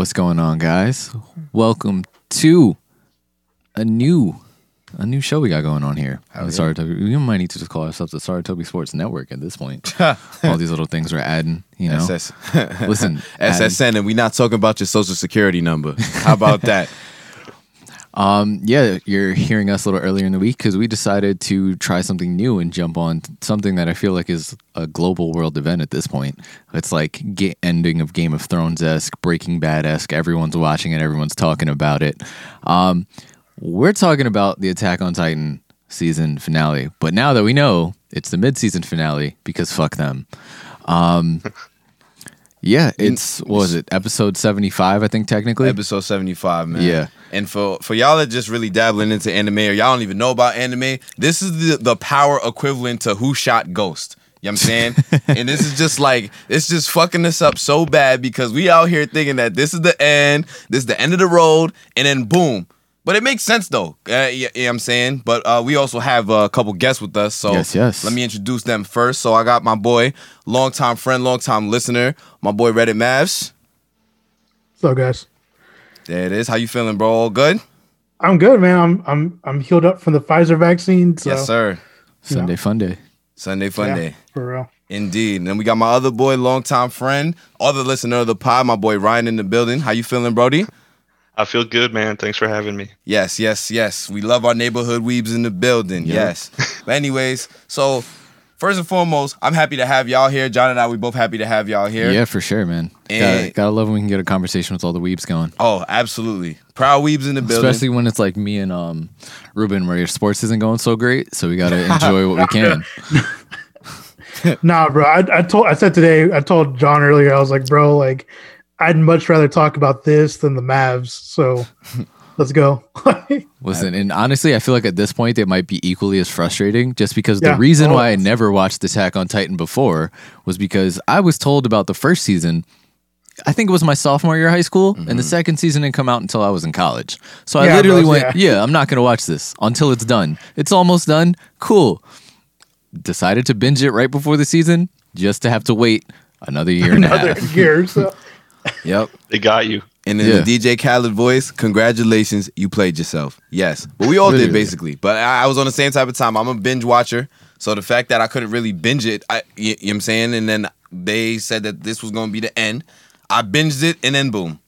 What's going on, guys? Welcome to a new a new show we got going on here. the Saratoga. We might need to just call ourselves the Saratoga Sports Network at this point. All these little things we're adding, you know. SS- Listen, adding- SSN, and we not talking about your social security number. How about that? Um, yeah, you're hearing us a little earlier in the week because we decided to try something new and jump on something that I feel like is a global world event at this point. It's like ending of Game of Thrones esque, Breaking Bad esque. Everyone's watching it, everyone's talking about it. Um, we're talking about the Attack on Titan season finale, but now that we know it's the mid season finale because fuck them. Um, yeah, it's what was it episode seventy five? I think technically. Episode 75, man. Yeah. And for, for y'all that just really dabbling into anime or y'all don't even know about anime, this is the, the power equivalent to Who Shot Ghost. You know what I'm saying? and this is just like, it's just fucking us up so bad because we out here thinking that this is the end, this is the end of the road, and then boom. But it makes sense though. Uh, yeah, yeah, I'm saying. But uh, we also have a couple guests with us. So Yes, yes. let me introduce them first. So I got my boy, longtime friend, longtime listener, my boy Reddit Mavs. So guys, There it is. How you feeling, bro? All good? I'm good, man. I'm I'm I'm healed up from the Pfizer vaccine. So, yes, sir. Sunday fun day. Sunday fun yeah, day. for real. Indeed. And then we got my other boy, longtime friend, other listener of the pod, my boy Ryan in the building. How you feeling, Brody? I feel good, man. Thanks for having me. Yes, yes, yes. We love our neighborhood weebs in the building. Yes. but anyways, so first and foremost, I'm happy to have y'all here. John and I, we both happy to have y'all here. Yeah, for sure, man. And- Gotta, gotta love when we can get a conversation with all the weebs going. Oh, absolutely. Proud weebs in the building. Especially when it's like me and um Ruben, where your sports isn't going so great. So we gotta enjoy what we can. Nah, bro. I, I told I said today. I told John earlier. I was like, bro, like I'd much rather talk about this than the Mavs. So let's go. Listen, and honestly, I feel like at this point it might be equally as frustrating. Just because Yeah. the reason Oh, why I never watched Attack on Titan before was because I was told about the first season. I think it was my sophomore year of high school, and the mm-hmm. second season didn't come out until I was in college. So I literally bro, went, yeah. "Yeah, I'm not gonna watch this until it's done. It's almost done. Cool." Decided to binge it right before the season, just to have to wait another year and a Another half. year. So Yep. They got you. And in Yeah. the DJ Khaled voice, congratulations, you played yourself. Yes. But we all did basically. But I, I was on the same type of time. I'm a binge watcher. So the fact that I couldn't really binge it, I, you, you know what I'm saying? And then they said that this was going to be the end. I binged it and then boom.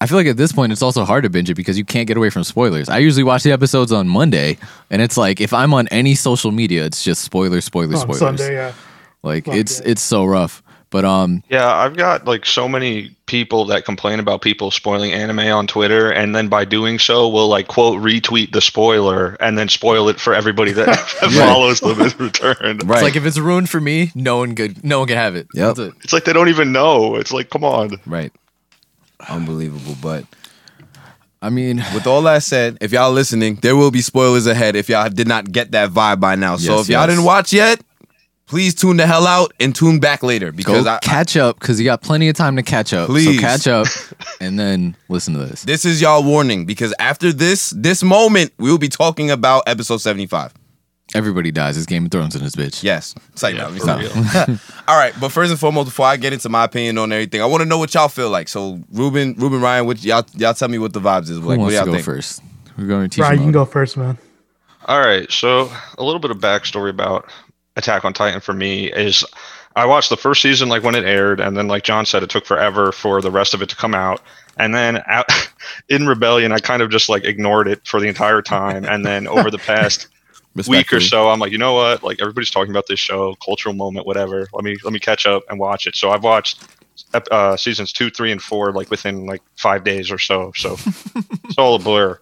I feel like at this point it's also hard to binge it because you can't get away from spoilers. I usually watch the episodes on Monday, and it's like if I'm on any social media, it's just spoilers, spoilers, on spoilers. Sunday, yeah. Like Fuck it's it's so rough. But um, Yeah, I've got like so many people that complain about people spoiling anime on Twitter, and then by doing so, will like quote retweet the spoiler and then spoil it for everybody that follows them in return. Right. it's like if it's ruined for me, no one good, no one can have it. Yep. That's it. It's like they don't even know. It's like, come on. right. Unbelievable. But I mean, with all that said, if y'all listening, there will be spoilers ahead if y'all did not get that vibe by now. So Yes, if y'all yes. didn't watch yet, please tune the hell out and tune back later because go I, I- catch up because you got plenty of time to catch up. Please. So catch up and then listen to this. this is y'all warning because after this this moment, we will be talking about episode 75. Everybody dies. It's Game of Thrones in this bitch. Yes. It's like, Yeah, no, for real. All right, but first and foremost, before I get into my opinion on everything, I want to know what y'all feel like. So, Ruben, Ruben, Ryan, what y'all y'all tell me what the vibes is Who like. What wants do to y'all go think? first? We're going to teach you. Ryan, you can go first, man. All right, so a little bit of backstory about Attack on Titan for me is I watched the first season like when it aired, and then like John said, it took forever for the rest of it to come out. And then out, in rebellion, I kind of just like ignored it for the entire time. And then over the past week or so, I'm like, you know what? Like everybody's talking about this show, cultural moment, whatever. Let me let me catch up and watch it. So I've watched uh, seasons two, three, and four like within like five days or so. So it's all a blur.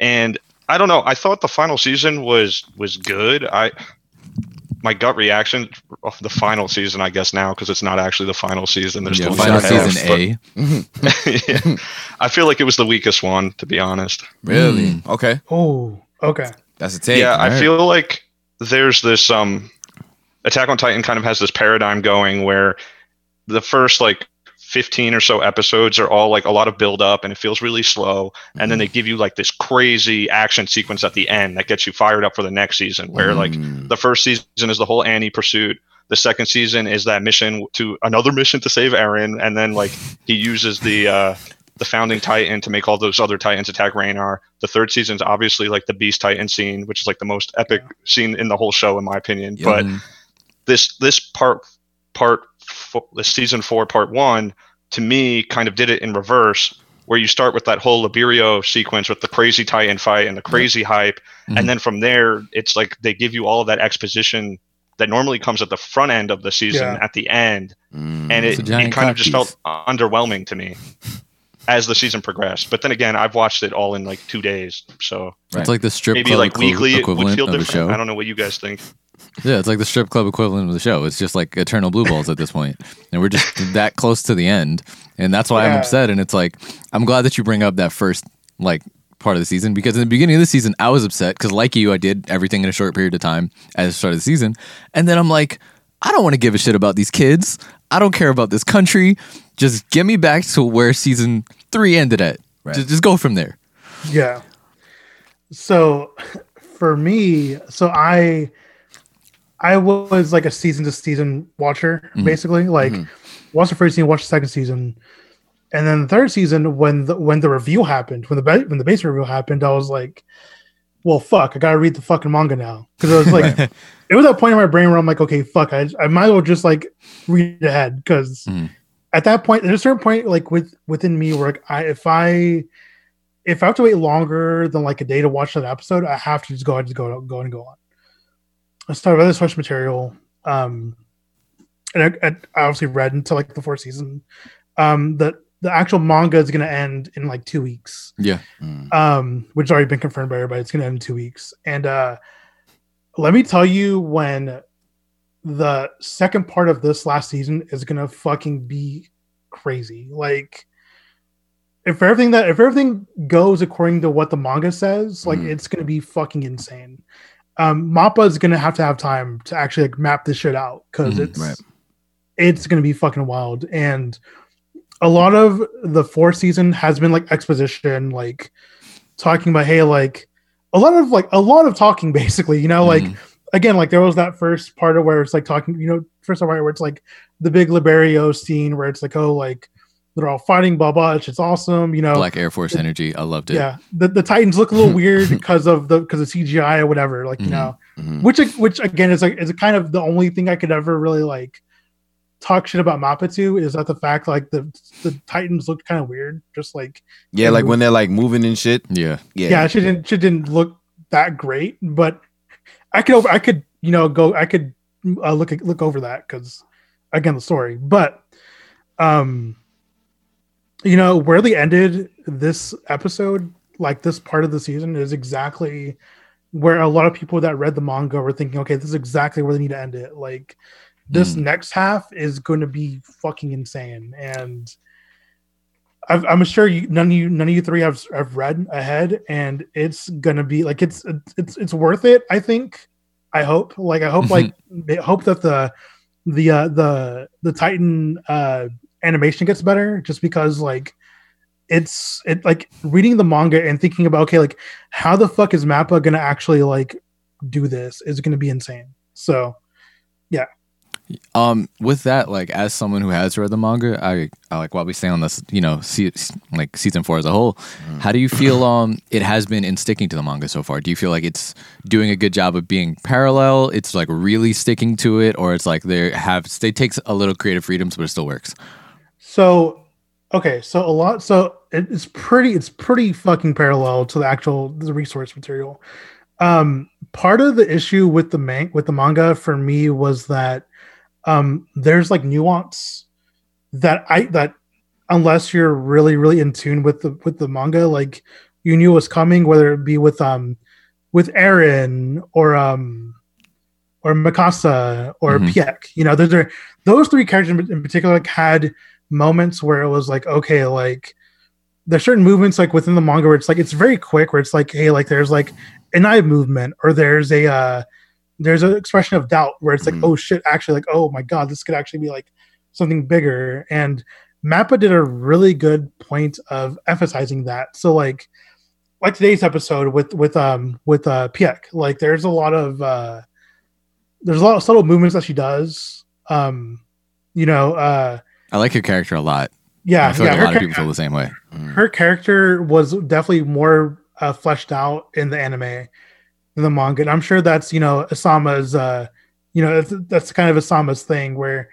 And I don't know. I thought the final season was was good. I my gut reaction of the final season, I guess now because it's not actually the final season. There's Yeah, still final one half, season but- A. Yeah. I feel like it was the weakest one, to be honest. Really? Mm. Okay. Oh, okay. That's a take. yeah, I Alright. feel like there's this um Attack on Titan kind of has this paradigm going where the first like 15 or so episodes are all like a lot of build up and it feels really slow and then they give you like this crazy action sequence at the end that gets you fired up for the next season where like Mm. the first season is the whole Annie pursuit the second season is that mission to another mission to save Eren and then like he uses the uh the founding Titan to make all those other Titans attack Reiner. The third season's obviously like the Beast Titan scene, which is like the most epic scene in the whole show, in my opinion. Yeah. But Mhm. this this part part the season four part one to me kind of did it in reverse where you start with that whole Liberio sequence with the crazy Titan fight and the crazy hype Mhm. and then from there it's like they give you all of that exposition that normally comes at the front end of the season Yeah. at the end Mm. and it, it kind of cock just felt underwhelming to me as the season progressed. But then again I've watched it all in like two days so. It's like the strip maybe club like equi- weekly it would equivalent feel of the different. show. I don't know what you guys think. Yeah, it's like the strip club equivalent of the show. It's just like eternal blue balls at this point, and we're just that close to the end, and that's why I'm upset. And it's like I'm glad that you bring up that first like part of the season. Because in the beginning of the season I was upset. Because like you, I did everything in a short period of time at the start of the season, and then I'm like, I don't want to give a shit about these kids. I don't care about this country. Just get me back to where season three ended at. Right. Just, just go from there. Yeah. So for me, so I I was like a season to season watcher, Mhm. basically. Like watched the first season, watched the second season. And then the third season, when the when the review happened, when the ba- when the base review happened, I was like, "Well, fuck! I gotta read the fucking manga now." Because I was like, it was that point in my brain where I'm like, "Okay, fuck! I, I might as well just like read ahead." Because Mhm. at that point, there's a certain point like with within me where like, I if I if I have to wait longer than like a day to watch that episode, I have to just go ahead and go go and go on. I started with this source material, um, and I, I obviously read until like the fourth season. Um, the the actual manga is going to end in like two weeks, Yeah, Mm. um, which has already been confirmed by everybody. It's going to end in two weeks, and uh, let me tell you when the second part of this last season is going to fucking be crazy. Like if everything that if everything goes according to what the manga says, like Mhm. it's gonna be fucking insane. Um Mappa is gonna have to have time to actually like map this shit out because Mhm, it's right. it's gonna be fucking wild. And a lot of the fourth season has been like exposition, like talking about hey, like a lot of like a lot of talking basically, you know, like Mhm. again, like there was that first part of where it's like talking, you know, first part where it's like the big Liberio scene where it's like, oh, like they're all fighting, blah blah. It's just awesome, you know. Black Air Force energy. I loved it. yeah, the, the Titans look a little weird because of the because of CGI or whatever, like you Mhm. know, Mhm. which which again is like is kind of the only thing I could ever really like talk shit about Mappa to is that the fact like the the Titans looked kind of weird, just like Yeah, like when they're like moving and shit. Yeah. Yeah. yeah, she didn't she didn't look that great, but I could over I could you know go I could uh, look look over that because again the story, but um, you know where they ended this episode, like this part of the season, is exactly where a lot of people that read the manga were thinking, okay, this is exactly where they need to end it. Like this Mm. next half is going to be fucking insane, and I've, I'm sure you, none of you, none of you three have have read ahead, and it's gonna be like it's it's it's worth it. I think. I hope. Like I hope. Like I hope that the the uh, the the Titan uh, animation gets better, just because like it's it like reading the manga and thinking about okay, like how the fuck is Mappa gonna actually like do this is gonna be insane. So Um, with that, like as someone who has read the manga, I, I like while we stay on this, you know, see, like season four as a whole. How do you feel? Um, it has been in sticking to the manga so far. Do you feel like it's doing a good job of being parallel? It's like really sticking to it, or it's like they have they takes a little creative freedoms, but it still works. So, okay, so a lot. So it, it's pretty. It's pretty fucking parallel to the actual the resource material. Um, part of the issue with the man with the manga for me was that um, there's like nuance that I that unless you're really really in tune with the with the manga, like you knew was coming, whether it be with um with Eren or um or Mikasa or Mhm. Pieck. You know, those are those three characters in in particular like had moments where it was like, okay, like there's certain movements like within the manga where it's like it's very quick, where it's like, hey, like there's like an eye movement or there's a uh there's an expression of doubt where it's like, Mhm. oh shit, actually, like, oh my god, this could actually be like something bigger. And Mappa did a really good point of emphasizing that. So like like today's episode with with um with uh Pieck, like there's a lot of uh there's a lot of subtle movements that she does. Um, you know, uh I like her character a lot. Yeah, I feel yeah. like a lot of people feel the same way. her character was definitely more uh, fleshed out in the anime the manga, and I'm sure that's you know Isayama's, uh, you know that's, kind of Isayama's thing where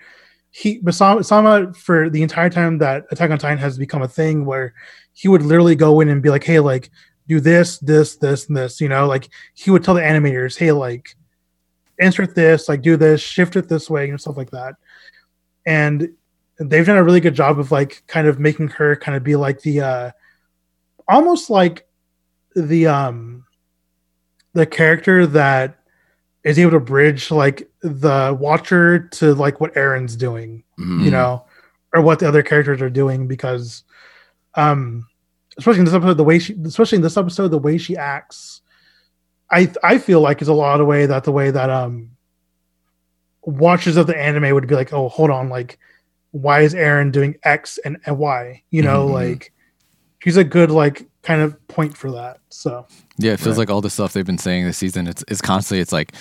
he Isayama for the entire time that Attack on Titan has become a thing where he would literally go in and be like, hey, like do this, this, this, and this, you know, like he would tell the animators, hey, like insert this, like do this, shift it this way, and stuff like that, and they've done a really good job of like kind of making her kind of be like the uh almost like the um the character that is able to bridge like the watcher to like what Eren's doing, Mhm. you know, or what the other characters are doing because um especially in this episode the way she especially in this episode the way she acts I I feel like is a lot of the way that the way that um watchers of the anime would be like, oh, hold on, like, why is Eren doing X and, and Y? You know, Mhm. like, she's a good like kind of point for that. So Yeah, it feels Right. like all the stuff they've been saying this season. It's it's constantly. It's like,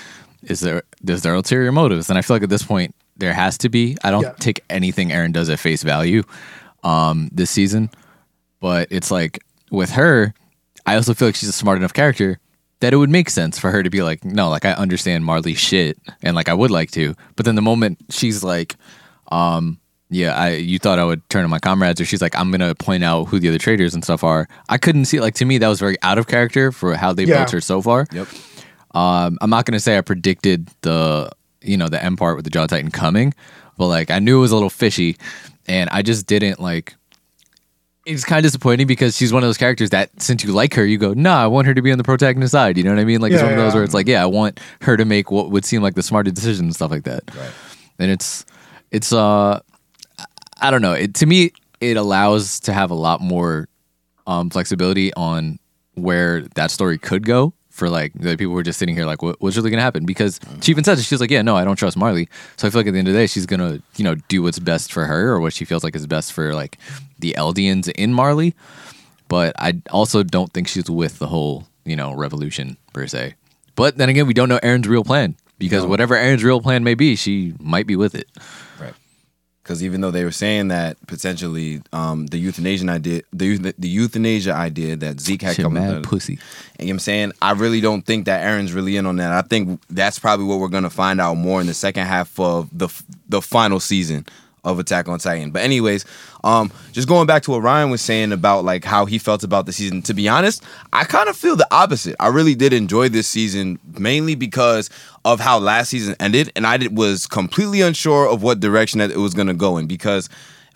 is there is there ulterior motives? And I feel like at this point there has to be. I don't Yeah. take anything Eren does at face value, um, this season. But it's like with her, I also feel like she's a smart enough character that it would make sense for her to be like, no, like I understand Marley's shit, and like I would like to. But then the moment she's like, um, yeah, I you thought I would turn on my comrades, or she's like, I'm gonna point out who the other traders and stuff are. I couldn't see like to me that was very out of character for how they Yeah. built her so far. Yep. Um, I'm not gonna say I predicted the you know the M part with the Jaw Titan coming, but like I knew it was a little fishy, and I just didn't like. It's kind of disappointing because she's one of those characters that since you like her, you go, nah, I want her to be on the protagonist side. You know what I mean? Like it's Yeah, one of those where it's like, yeah, I want her to make what would seem like the smarter decision and stuff like that. Right. And it's it's uh I don't know. It to me it allows to have a lot more um flexibility on where that story could go for like the people who are just sitting here like what, what's really gonna happen? Because she even says she's like yeah no I don't trust Marley. So I feel like at the end of the day she's gonna you know do what's best for her or what she feels like is best for like the Eldians in Marley. But I also don't think she's with the whole you know revolution per se. But then again we don't know Eren's real plan because No. whatever Eren's real plan may be she might be with it Because even though they were saying that potentially um, the euthanasia idea, the, the euthanasia idea that Zeke had Shit, come mad up pussy you know what I'm saying? I really don't think that Eren's really in on that. I think that's probably what we're gonna find out more in the second half of the the final season of Attack on Titan. But anyways, um, just going back to what Ryan was saying about like how he felt about the season. To be honest, I kind of feel the opposite. I really did enjoy this season mainly because of how last season ended, and I did, was completely unsure of what direction that it was gonna go in because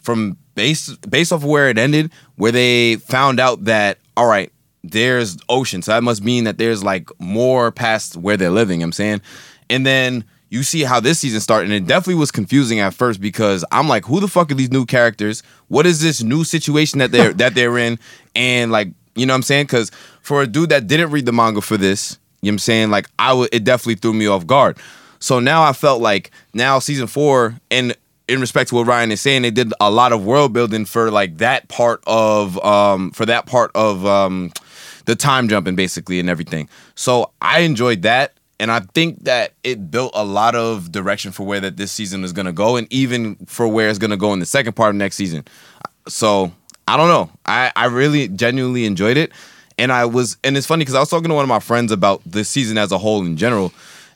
from base based off of where it ended, where they found out that all right, there's ocean, so that must mean that there's like more past where they're living. I'm saying, and then you see how this season started, and it definitely was confusing at first because I'm like, who the fuck are these new characters? What is this new situation that they're that they're in? And like, you know what I'm saying? Because for a dude that didn't read the manga for this, you know what I'm saying? Like, I would it definitely threw me off guard. So now I felt like now season four, and in respect to what Ryan is saying, they did a lot of world building for like that part of um for that part of um the time jumping basically and everything. So I enjoyed that. And I think that it built a lot of direction for where that this season is gonna go, and even for where it's gonna go in the second part of next season. So I don't know. I, I really genuinely enjoyed it. And I was and it's funny because I was talking to one of my friends about this season as a whole in general.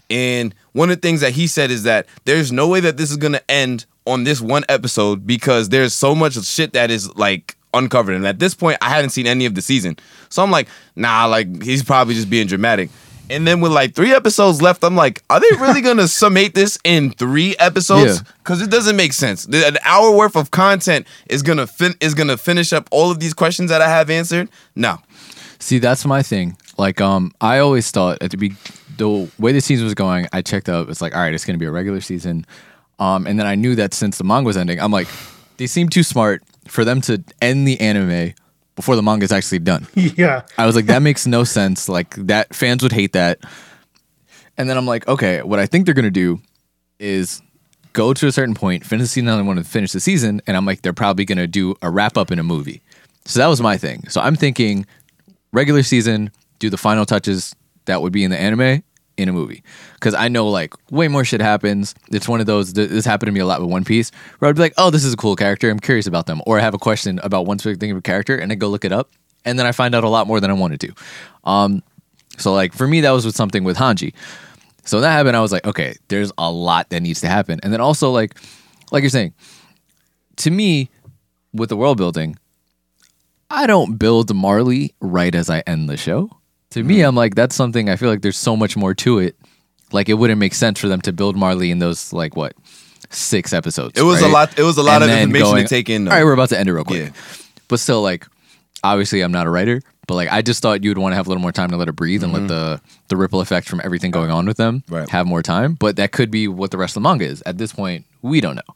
And one of the things that he said is that there's no way that this is gonna end on this one episode because there's so much shit that is like uncovered. And at this point, I hadn't seen any of the season. So I'm like, nah, like he's probably just being dramatic. And then with like three episodes left, I'm like, are they really gonna summate this in three episodes? Yeah. Because it doesn't make sense. The- An hour worth of content is gonna fin- is gonna finish up all of these questions that I have answered. No, See, that's my thing. Like, um, I always thought at the be the way the season was going, I checked up. It's like, all right, it's to be a regular season. Um, and then I knew that since the manga was ending, I'm like, they seem too smart for them to end the anime before the manga is actually done. yeah, I was like, that makes no sense. Like that fans would hate that. And then I'm like, okay, what I think they're gonna do is go to a certain point, finish the season, and want to finish the season, and I'm like, they're probably gonna do a wrap up in a movie. So that was my thing. So I'm thinking regular season, do the final touches that would be in the anime in a movie because I know like way more shit happens. It's one of those. th- This happened to me a lot with One Piece, where I'd be like, "Oh, this is a cool character. I'm curious about them," or I have a question about one specific thing of a character, and I go look it up, and then I find out a lot more than I wanted to. Um, so like for me, that was with something with Hanji. So that happened, I was like, okay, there's a lot that needs to happen, and then also like, like you're saying, to me, with the world building, I don't build Marley right as I end the show. To Mm-hmm. me, I'm like, that's something I feel like there's so much more to it. Like it wouldn't make sense for them to build Marley in those like what six episodes. It was a lot. It was a lot And of information going- to take in. Though. All right, we're about to end it real quick. Yeah. But still, like, obviously, I'm not a writer, but like, I just thought you would want to have a little more time to let it breathe and let the the ripple effect from everything going on with them Mm-hmm. Right. have more time. But that could be what the rest of the manga is. At this point, we don't know.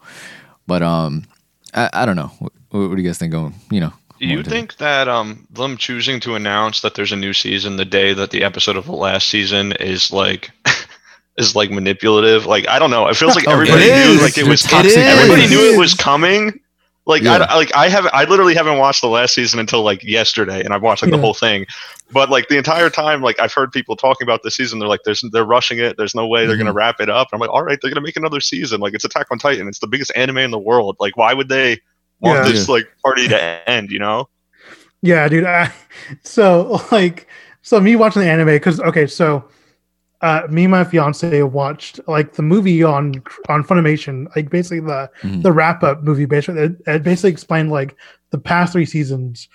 But um, I, I don't know. What, what do you guys think? Going, you know, Do you think that um them choosing to announce that there's a new season the day that the episode of the last season is like is like manipulative? Like I don't know. It feels like Oh, it everybody is. knew like it was toxic. everybody knew it was coming. Like Yeah. I like I haven't I literally haven't watched the last season until like yesterday and I've watched like the whole thing. But like the entire time like I've heard people talking about the season they're like there's they're rushing it. There's no way they're going to wrap it up. I'm like all right, they're going to make another season. Like it's Attack on Titan. It's the biggest anime in the world. Like why would they want Yeah. this like party to end, you know? Yeah, dude. I, so like, so me watching the anime because okay, so uh, me and my fiance watched like the movie on on Funimation, like basically the Mhm. the wrap up movie. Basically, it, it basically explained like the past three seasons,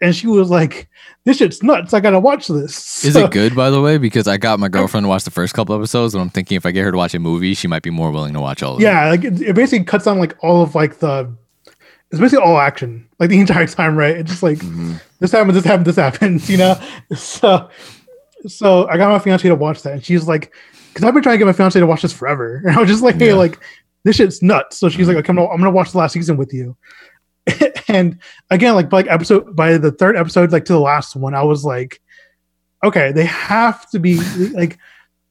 and she was like, "This shit's nuts. I gotta watch this." Is So- it good, by the way? Because I got my girlfriend to watch the first couple episodes, and I'm thinking if I get her to watch a movie, she might be more willing to watch all of it. Yeah, like it, it basically cuts down like all of like the. It's basically all action, like the entire time, right? It's just like Mhm. this happened, this happened, this happens, you know. So, so I got my fiance to watch that, and she's like, because I've been trying to get my fiance to watch this forever, and I was just like, hey, Yeah. like this shit's nuts. So she's like, okay, I'm gonna, I'm gonna watch the last season with you. and again, like by like episode by the third episode, like to the last one, I was like, okay, they have to be like.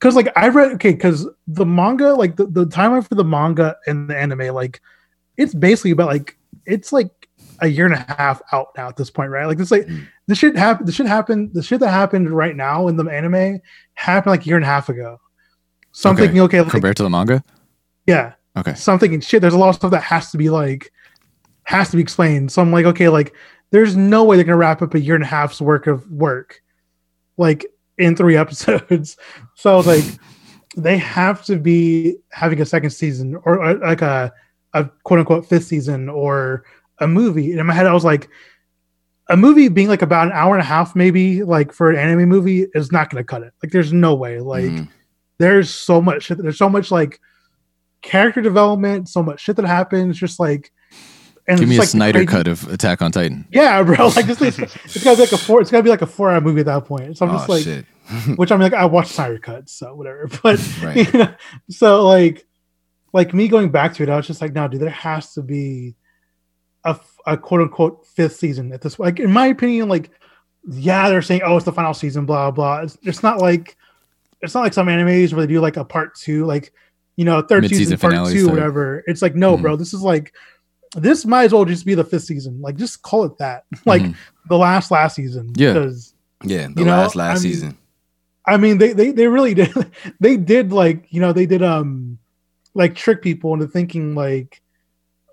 Because like I read okay, because the manga, like the, the timeline for the manga and the anime, like it's basically about like it's like a year and a half out now at this point, right? Like this like Mm. this shit happened. The shit happened. The shit that happened right now in the anime happened like a year and a half ago. So I'm Okay. thinking, okay, like, Compared to the manga? yeah. Okay. So I'm thinking, shit. There's a lot of stuff that has to be like has to be explained. So I'm like, okay, like there's no way they're gonna wrap up a year and a half's work of work, like in three episodes. so I was like, they have to be having a second season or, or like a a quote unquote fifth season or a movie. And in my head, I was like, a movie being like about an hour and a half, maybe like for an anime movie, is not going to cut it. Like, there's no way. Like, Mhm. there's so much. shit- There's so much like character development, so much shit that happens. Just like, and Give me a like, Snyder crazy- cut of Attack on Titan. Yeah, bro. Like this, is, it's gotta be like a four. It's gotta be like a four-hour movie at that point. So I'm just oh, like, shit. which I'm like, I watch Snyder cuts, so whatever. But Right. you know, so like, like me going back to it, I was just like, no, dude, there has to be a, a quote unquote fifth season at this. Like, in my opinion, like, yeah, they're saying, oh, it's the final season, blah blah. It's, it's not like, it's not like some animes where they do like a part two, like, you know, third Mid-season season, part two, third. whatever. It's like, no, Mhm. bro, this is like, this might as well just be the fifth season. Like, just call it that. Like Mhm. the last last season. Yeah. because Yeah, the You know, last last I mean- season. I mean, they, they they really did. They did like you know they did um like trick people into thinking like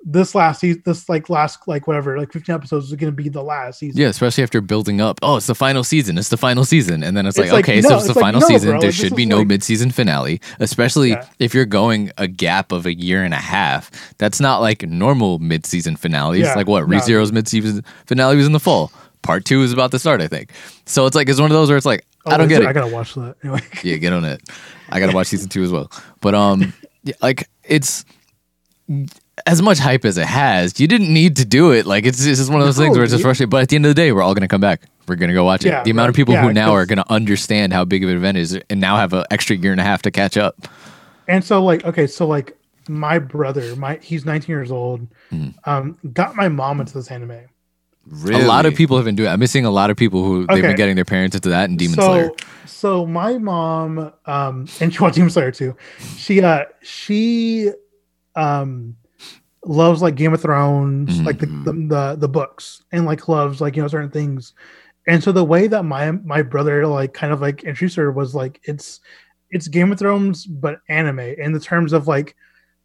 this last season, this like last like whatever like fifteen episodes is going to be the last season. Yeah, especially after building up. Oh, it's the final season. It's the final season, and then it's, It's like, like, okay, no, so it's the like, final no, season. bro, there like, should be no mid-season finale, especially Yeah. if you're going a gap of a year and a half. That's not like normal mid-season finales. Yeah, like what no. ReZero's mid-season finale was in the fall. Part two is about to start, I think. So it's like it's one of those where it's like Oh, I don't get it. I gotta watch that anyway. yeah, get on it. I gotta watch season two as well. But um, like it's as much hype as it has. You didn't need to do it. Like it's, it's just one of those No, things where it's just frustrating. But at the end of the day, we're all gonna come back. We're gonna go watch it. Yeah, the amount of people Yeah, who now are gonna understand how big of an event is and now have an extra year and a half to catch up. And so like okay, so like my brother, my he's 19 years old, Mhm. um, got my mom into this anime. Really? A lot of people have been doing. it. I'm missing a lot of people who they've been getting their parents into that and Demon so, Slayer. So my mom, um, and she watched Demon Slayer too. She, uh, she, um, loves like Game of Thrones, Mhm. like the, the the the books, and like loves like you know certain things. And so the way that my my brother like kind of like introduced her was like it's it's Game of Thrones but anime in the terms of like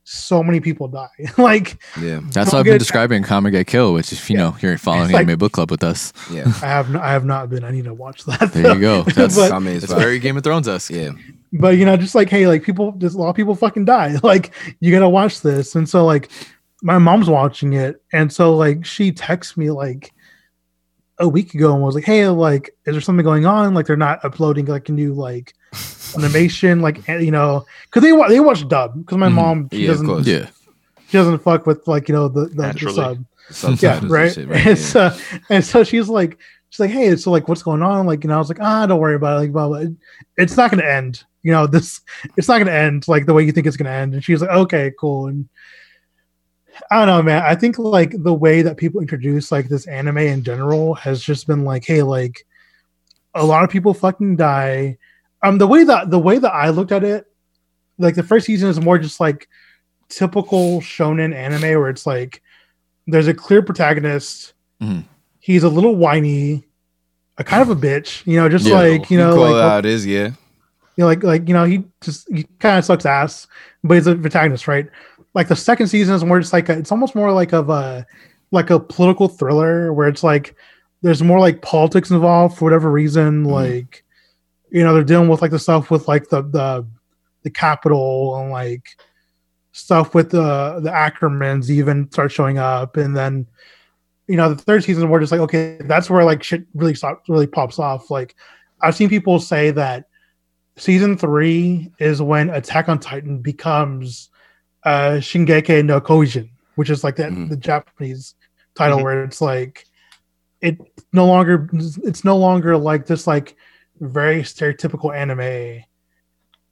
so many people die. like Yeah. That's Don't what I've been get- describing Akame ga Kill, which if you know you're following It's like- Anime Book Club with us. Yeah. I have no, I have not been. I need to watch that. There you go. That's But- I mean, it's it's very Game of Thrones esque. Yeah. but you know just like hey like people just a lot of people fucking die like you gotta watch this and so like my mom's watching it and so like she texts me like a week ago and was like hey like is there something going on like they're not uploading like a new like animation like you know because they they watch dub because my Mhm. mom she Yeah, doesn't. Yeah. she doesn't fuck with like you know the the, the Naturally. sub yeah Subtitles right, shit, and Yeah. so and so she's like she's like hey so like what's going on like you know i was like ah don't worry about it like blah, blah. It's not gonna end you know this it's not gonna end like the way you think it's gonna end and she's like okay cool and i don't know man i think like the way that people introduce like this anime in general has just been like hey like a lot of people fucking die um the way that the way that i looked at it like the first season is more just like typical shonen anime where it's like there's a clear protagonist. Mhm. He's a little whiny, a kind of a bitch, you know, just Yeah. like you know, like how it is, yeah. you know, like like you know, he just he kind of sucks ass, but he's a protagonist, right? Like the second season is more just like a, it's almost more like of a like a political thriller where it's like there's more like politics involved for whatever reason, like you know, they're dealing with like the stuff with like the the the capital and like stuff with the the Ackermans even start showing up, and then you know the third season we're just like okay, that's where like shit really stop, really pops off. Like I've seen people say that season three is when Attack on Titan becomes uh Shingeki no Kyojin, which is like that Mhm. the Japanese title Mhm. where it's like it no longer it's no longer like this like very stereotypical anime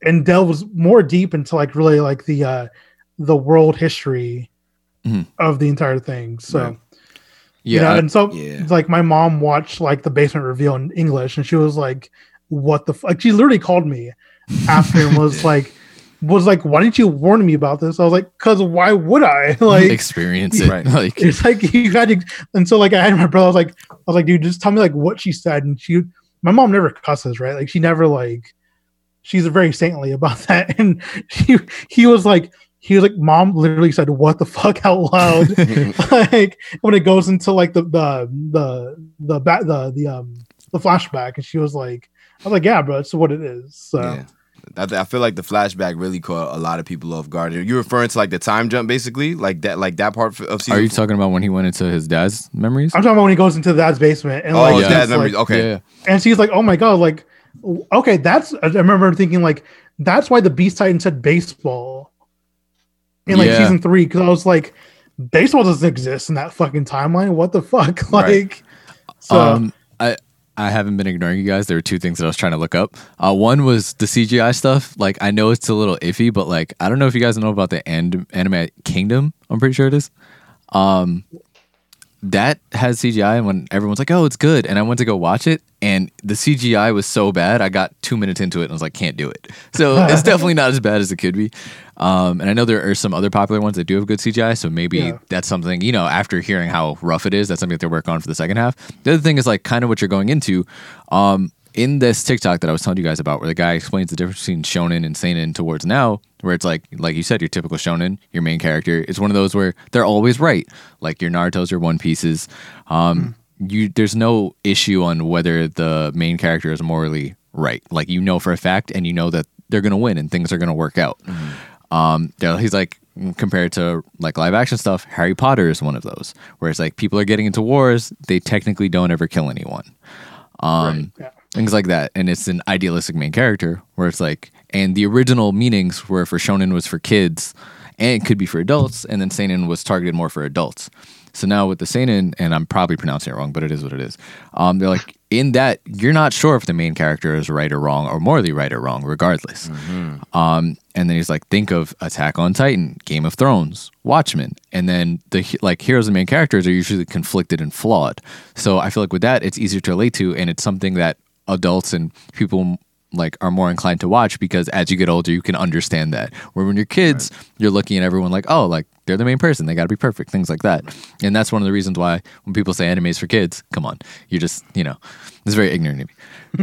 and delves more deep into like really like the uh the world history Mhm. of the entire thing so Right. you Yeah. know, I- and so Yeah. like my mom watched like the basement reveal in English and she was like, What the fuck? She literally called me after and was like was like, Why didn't you warn me about this? I was like, Cause why would I? Like experience it. Right. Like it's like you had to and so like I had my brother, I was like, I was like, dude, just tell me like what she said. And she my mom never cusses, right? Like she never like she's very saintly about that. And he he was like he was like, Mom literally said, What the fuck out loud? like when it goes into like the the the the the the um the flashback and she was like I was like yeah bro it's what it is so Yeah. I, I feel like the flashback really caught a lot of people off guard. Are you referring to like the time jump, basically, like that, like that part of season? Are you four? talking about when he went into his dad's memories? I'm talking about when he goes into the dad's basement and Oh, like yeah. dad's she's, memories. like- Okay, Yeah. and she's like oh my god like okay that's I remember thinking like that's why the Beast Titan said baseball in like Yeah. season three because I was like baseball doesn't exist in that fucking timeline what the fuck like Right. so um, I I haven't been ignoring you guys. There were two things that I was trying to look up. Uh, one was the CGI stuff. Like I know it's a little iffy, but like I don't know if you guys know about the and- anime Kingdom. I'm pretty sure it is. Um, that has CGI, and when everyone's like, "Oh, it's good," and I went to go watch it, and the CGI was so bad, I got two minutes into it and I was like, "Can't do it." So it's definitely not as bad as it could be. Um, and I know there are some other popular ones that do have good CGI, so maybe Yeah. that's something you know. After hearing how rough it is, that's something that they're working on for the second half. The other thing is like kind of what you're going into. Um, in this TikTok that I was telling you guys about, where the guy explains the difference between shonen and seinen towards now, where it's like, like you said, your typical shonen, your main character is one of those where they're always right, like your Naruto's or One Pieces. Um, You there's no issue on whether the main character is morally right. Like you know for a fact, and you know that they're gonna win and things are gonna work out. Um, he's like compared to like live action stuff. Harry Potter is one of those where it's like people are getting into wars, they technically don't ever kill anyone. Um, Yeah. things like that, and it's an idealistic main character where it's like, and the original meanings were for shonen was for kids, and it could be for adults, and then seinen was targeted more for adults. So now with the seinen, and I'm probably pronouncing it wrong, but it is what it is. Um, they're like in that you're not sure if the main character is right or wrong or morally right or wrong, regardless. Um, and then he's like, think of Attack on Titan, Game of Thrones, Watchmen, and then the like heroes and main characters are usually conflicted and flawed. So I feel like with that, it's easier to relate to, and it's something that adults and people like are more inclined to watch because as you get older, you can understand that. Where when you're kids, you're looking at everyone like, oh, like they're the main person, they got to be perfect, things like that. And that's one of the reasons why when people say animes for kids, come on, you're just you know, it's very ignorant of me.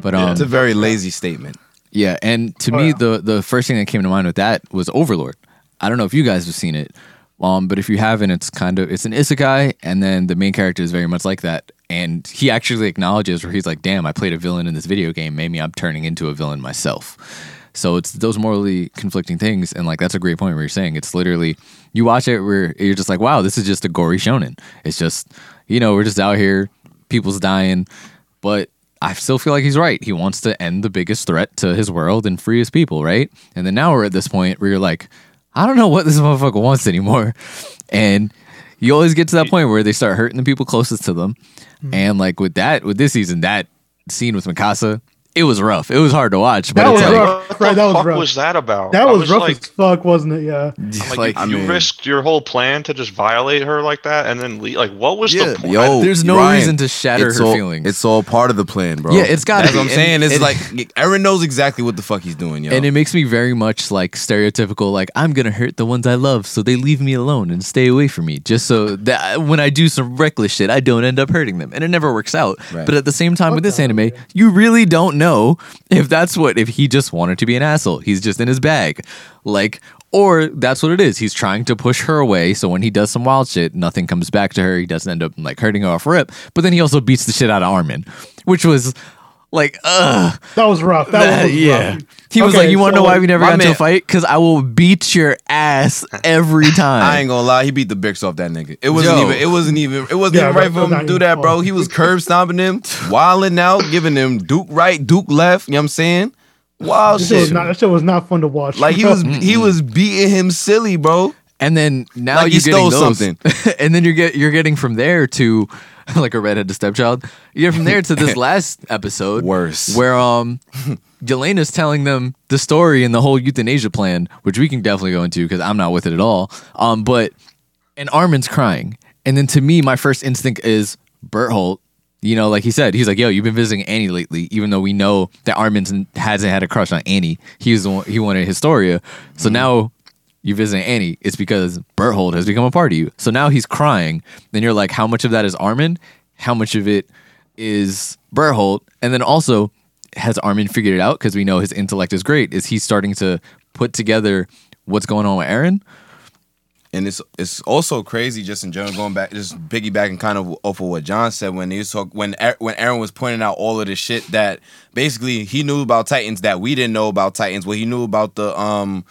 But um, it's a very lazy statement. Yeah, and to Oh, me, yeah. the the first thing that came to mind with that was Overlord. I don't know if you guys have seen it, um, but if you haven't, it's kind of it's an isekai, and then the main character is very much like that. And he actually acknowledges where he's like, "Damn, I played a villain in this video game. Maybe I'm turning into a villain myself." So it's those morally conflicting things, and like that's a great point where you're saying it's literally you watch it where you're just like, "Wow, this is just a gory shonen." It's just you know we're just out here, people's dying, but I still feel like he's right. He wants to end the biggest threat to his world and free his people, right? And then now we're at this point where you're like, I don't know what this motherfucker wants anymore. And you always get to that point where they start hurting the people closest to them. Hmm. And like with that, with this season, that scene with Mikasa, it was rough. It was hard to watch, but That was like, rough. What Right, the that was fuck rough. was that about? That I was, rough like, as fuck, wasn't it? Yeah. like, like, I you mean- risked your whole plan to just violate her like that, and then leave. like, what was Yeah, the point? Yo, there's no Ryan, reason to shatter it's her all, feelings. It's all part of the plan, bro. Yeah, it's gotta That's be. what I'm saying. It's and- like Eren knows exactly what the fuck he's doing, yo. And it makes me very much like stereotypical, like I'm gonna hurt the ones I love, so they leave me alone and stay away from me, just so that when I do some reckless shit, I don't end up hurting them, and it never works out. Right. But at the same time, What with this anime, yeah. you really don't know if that's what if he just wanted to be an asshole, he's just in his bag, like. Or that's what it is. He's trying to push her away, so when he does some wild shit, nothing comes back to her. He doesn't end up like hurting her off rip. But then he also beats the shit out of Armin, which was like, ugh. That was rough. That, That- was yeah. rough. He was Okay, like, "You want to so, know why we never my got into a fight? Because I will beat your ass every time." I ain't gonna lie, he beat the bricks off that nigga. It wasn't Yo. even. It wasn't even. It wasn't Yeah, even right for him to do that, bro. He was curb stomping him, wilding out, giving him Duke right, Duke left. You know what I'm saying? Wow, That shit was shit. not. That shit was not fun to watch. Like he was. He was beating him silly, bro. and then now Like he you're stole those, something. and then you're get you're getting from there to like a redheaded stepchild. You get from there to this last episode, Worse. where um, Yelena's telling them the story and the whole euthanasia plan, which we can definitely go into because I'm not with it at all. Um, but and Armin's crying, and then to me, my first instinct is Berthold. You know, like he said, he's like, "Yo, you've been visiting Annie lately," even though we know that Armin hasn't had a crush on Annie. He was the one, he wanted Historia, so now you visiting Annie. It's because Berthold has become a part of you. So now he's crying. Then you're like, how much of that is Armin? How much of it is Berthold? And then also, has Armin figured it out? Because we know his intellect is great. Is he starting to put together what's going on with Eren? And it's it's also crazy just in general going back just piggybacking kind of off of what John said when he was talk, when when Eren was pointing out all of the shit that basically he knew about Titans that we didn't know about Titans. What he knew about the um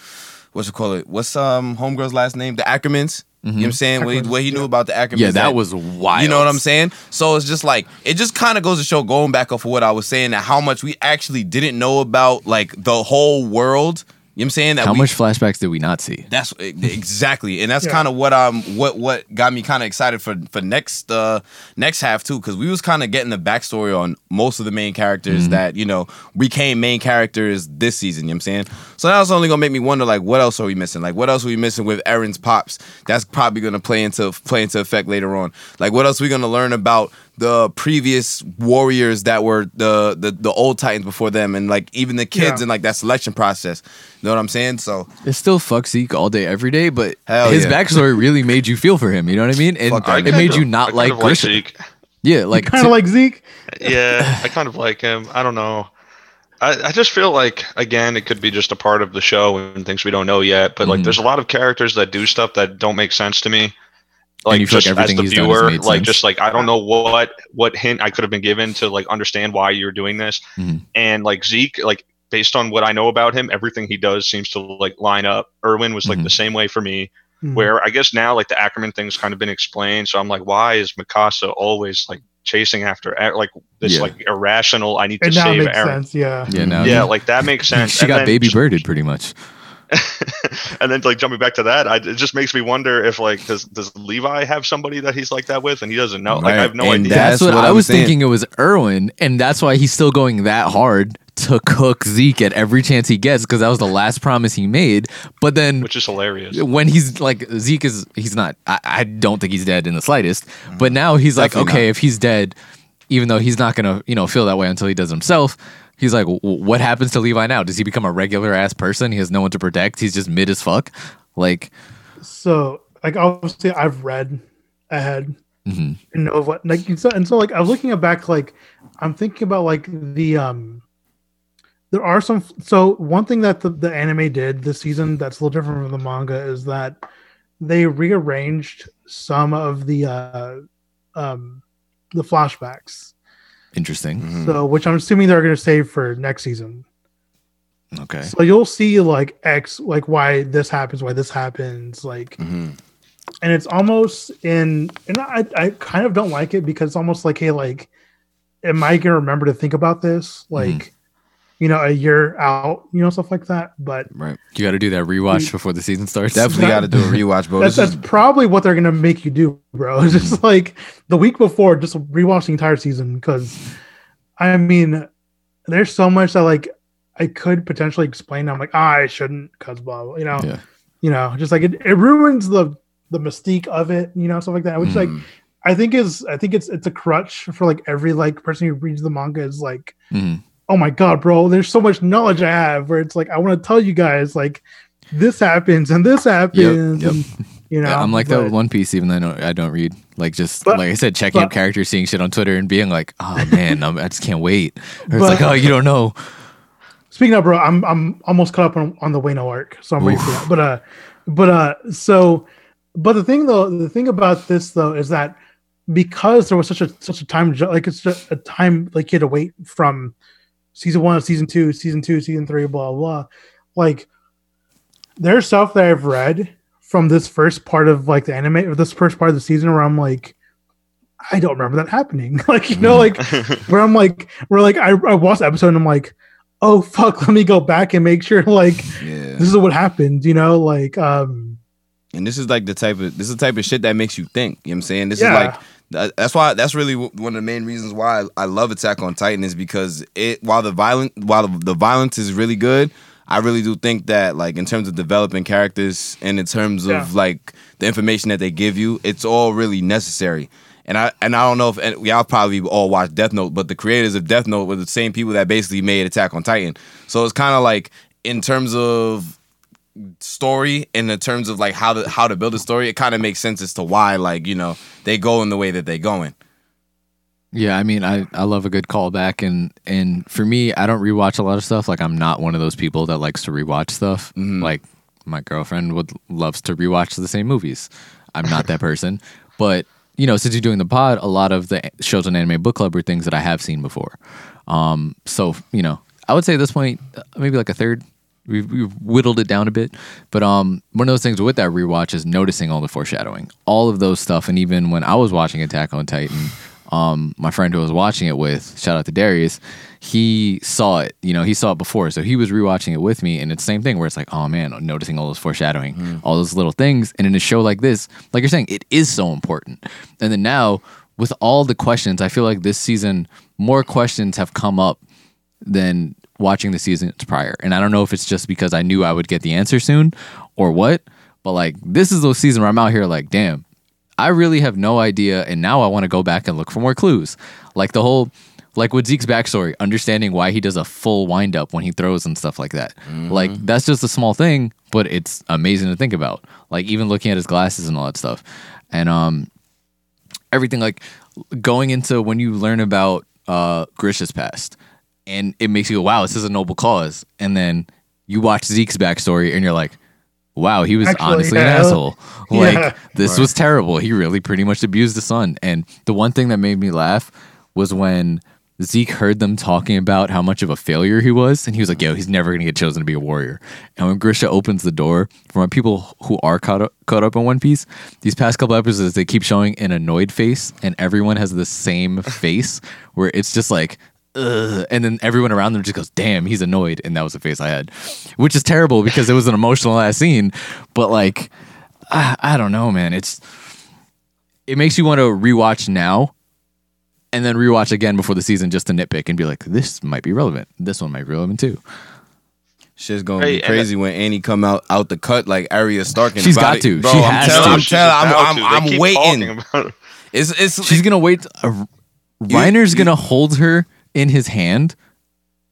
what's it call it? What's um homegirl's last name? The Ackermans. You know what I'm saying? What he, what he knew about the Ackermans. Yeah, that was wild. You know what I'm saying? So it's just like it just kind of goes to show going back off of what I was saying that how much we actually didn't know about like the whole world. You know what I'm saying? That How we, much flashbacks did we not see? that's exactly, and that's Yeah. kind of what um what what got me kind of excited for for next uh next half too, because we was kind of getting the backstory on most of the main characters Mm-hmm. that you know became main characters this season. You know what I'm saying? So that was only gonna make me wonder like what else are we missing? Like what else are we missing with Eren's pops? That's probably gonna play into play into effect later on. Like what else are we gonna learn about the previous warriors that were the the, the old Titans before them, and like even the kids Yeah. and like that selection process. You know what I'm saying? So It still fuck Zeke all day, every day, but Hell his yeah. backstory really made you feel for him. You know what I mean? And Fuck that it made kind you not I kind like of like Grissom. Zeke. Yeah, like kind of like Zeke. Yeah, I kind of like him. I don't know. I, I just feel like again it could be just a part of the show and things we don't know yet. But like Mhm. there's a lot of characters that do stuff that don't make sense to me. Like you feel like just as everything the he's done has viewer, made like sense? just like I don't know what what hint I could have been given to like understand why you're doing this. Mhm. And like Zeke, like based on what I know about him, everything he does seems to like line up. Erwin was like Mhm. the same way for me. Mhm. Where I guess now like the Ackerman thing's kind of been explained, so I'm like, why is Mikasa always like chasing after like this Yeah. like irrational? I need to It now save makes Eren. sense. Yeah. yeah, now Yeah, like that makes sense. she And got then baby birded pretty much. and then like jumping back to that, I, it just makes me wonder if like does does Levi have somebody that he's like that with, and he doesn't know? Like I have no and idea. That's That's, what, what I was saying. thinking. It was Erwin, and that's why he's still going that hard to cook Zeke at every chance he gets because that was the last promise he made. But then which is hilarious. when he's like Zeke is he's not. I, I don't think he's dead in the slightest. But now he's like, okay, not. if he's dead, even though he's not gonna you know feel that way until he does himself. He's like, what happens to Levi now? Does he become a regular ass person? He has no one to protect. He's just mid as fuck. Like, So, like, obviously, I've read ahead mhm. and know what, like, and so, and so, like, I was looking back, like, I'm thinking about like the um, there are some. So one thing that the, the anime did this season that's a little different from the manga is that they rearranged some of the uh, um, the flashbacks. Interesting. Mhm. So which I'm assuming they're going to save for next season. Okay. So you'll see like X, like why this happens, why this happens, like, Mhm. and it's almost in, and I, I kind of don't like it because it's almost like, hey, like, am I gonna remember to think about this, like, you know, a year out, you know, stuff like that. But Right. You got to do that rewatch before the season starts. Definitely got to do a rewatch, bro. that's, that's probably what they're gonna make you do, bro. It's just like the week before, just rewatch the entire season because, I mean, there's so much that like I could potentially explain. I'm like, ah, I shouldn't, cause blah, blah, you know. Yeah. you know, just like it, it ruins the the mystique of it, you know, stuff like that. Which like Mhm. I think is I think it's it's a crutch for like every like person who reads the manga is like, Mhm. Oh my god, bro, there's so much knowledge I have where it's like I want to tell you guys like this happens and this happens yep. and you know Yeah, I'm like but- that with One Piece, even though I don't, I don't read. Like just But- like I said, checking up characters, seeing shit on Twitter, and being like, "Oh man, I'm, I just can't wait." Or it's like, "Oh, you don't know." Speaking of, bro, I'm I'm almost caught up on, on the Wano arc, so I'm waiting for that. But uh, but uh, so, but the thing though, the thing about this though is that because there was such a such a time like it's just a time like you had to wait from season one, season two, season two, season three, blah blah. Like there's stuff that I've read from this first part of like the anime or this first part of the season where I'm like, I don't remember that happening. like you know, like where I'm like, where like I, I watched the episode and I'm like, oh fuck, let me go back and make sure like yeah. this is what happened, you know, like um And this is like the type of this is the type of shit that makes you think. You know what I'm saying? This Yeah. is like that- that's why that's really one of the main reasons why I, love Attack on Titan is because it while the violent while the, the violence is really good, I really do think that like in terms of developing characters and in terms of Yeah. like the information that they give you, it's all really necessary. And I and I don't know if and y'all probably all watched Death Note, but the creators of Death Note were the same people that basically made Attack on Titan. So it's kind of like in terms of story in the terms of like how to how to build a story, it kind of makes sense as to why like you know they go in the way that they going. Yeah, I mean, I, I love a good callback, and and for me, I don't rewatch a lot of stuff. Like, I'm not one of those people that likes to rewatch stuff. Mhm. Like, my girlfriend would loves to rewatch the same movies. I'm not that person, but you know, since you're doing the pod, a lot of the shows on Anime Book Club are things that I have seen before. Um, so you know, I would say at this point, uh, maybe like a third. We've, we've whittled it down a bit, but um, one of those things with that rewatch is noticing all the foreshadowing, all of those stuff, and even when I was watching Attack on Titan, um, my friend who I was watching it with, shout out to Darius, he saw it. You know, he saw it before, so he was rewatching it with me, and it's the same thing where it's like, oh man, noticing all those foreshadowing, all those little things, and in a show like this, like you're saying, it is so important. And then now with all the questions, I feel like this season more questions have come up than watching the seasons prior. And I don't know if it's just because I knew I would get the answer soon or what, but like this is the season where I'm out here like, damn, I really have no idea. And now I want to go back and look for more clues. Like the whole, like with Zeke's backstory, understanding why he does a full wind up when he throws and stuff like that. Like that's just a small thing, but it's amazing to think about. Like even looking at his glasses and all that stuff. And um everything like going into when you learn about uh Grisha's past and it makes you go, wow, this is a noble cause. And then you watch Zeke's backstory and you're like, wow, he was Actually, honestly an yeah. asshole. Like Yeah. this was terrible. He really pretty much abused the son. And the one thing that made me laugh was when Zeke heard them talking about how much of a failure he was, and he was like, "Yo, he's never gonna get chosen to be a warrior." And when Grisha opens the door for my people who are caught up, caught up in One Piece, these past couple episodes they keep showing an annoyed face, and everyone has the same face where it's just like. Ugh. And then everyone around them just goes, "Damn, he's annoyed," and that was the face I had, which is terrible because it was an emotional ass scene. But like, I, I don't know, man. It's it makes you want to rewatch now and then rewatch again before the season just to nitpick and be like, this might be relevant. This one might be relevant too. Shit's gonna Hey, be crazy when Annie come out out the cut like Arya Stark. and She's body- got to. Bro, She I'm has telling, to. I'm She's telling, about I'm. I'm, I'm waiting. it. It's it's She's gonna wait. Uh, Reiner's gonna hold her in his hand,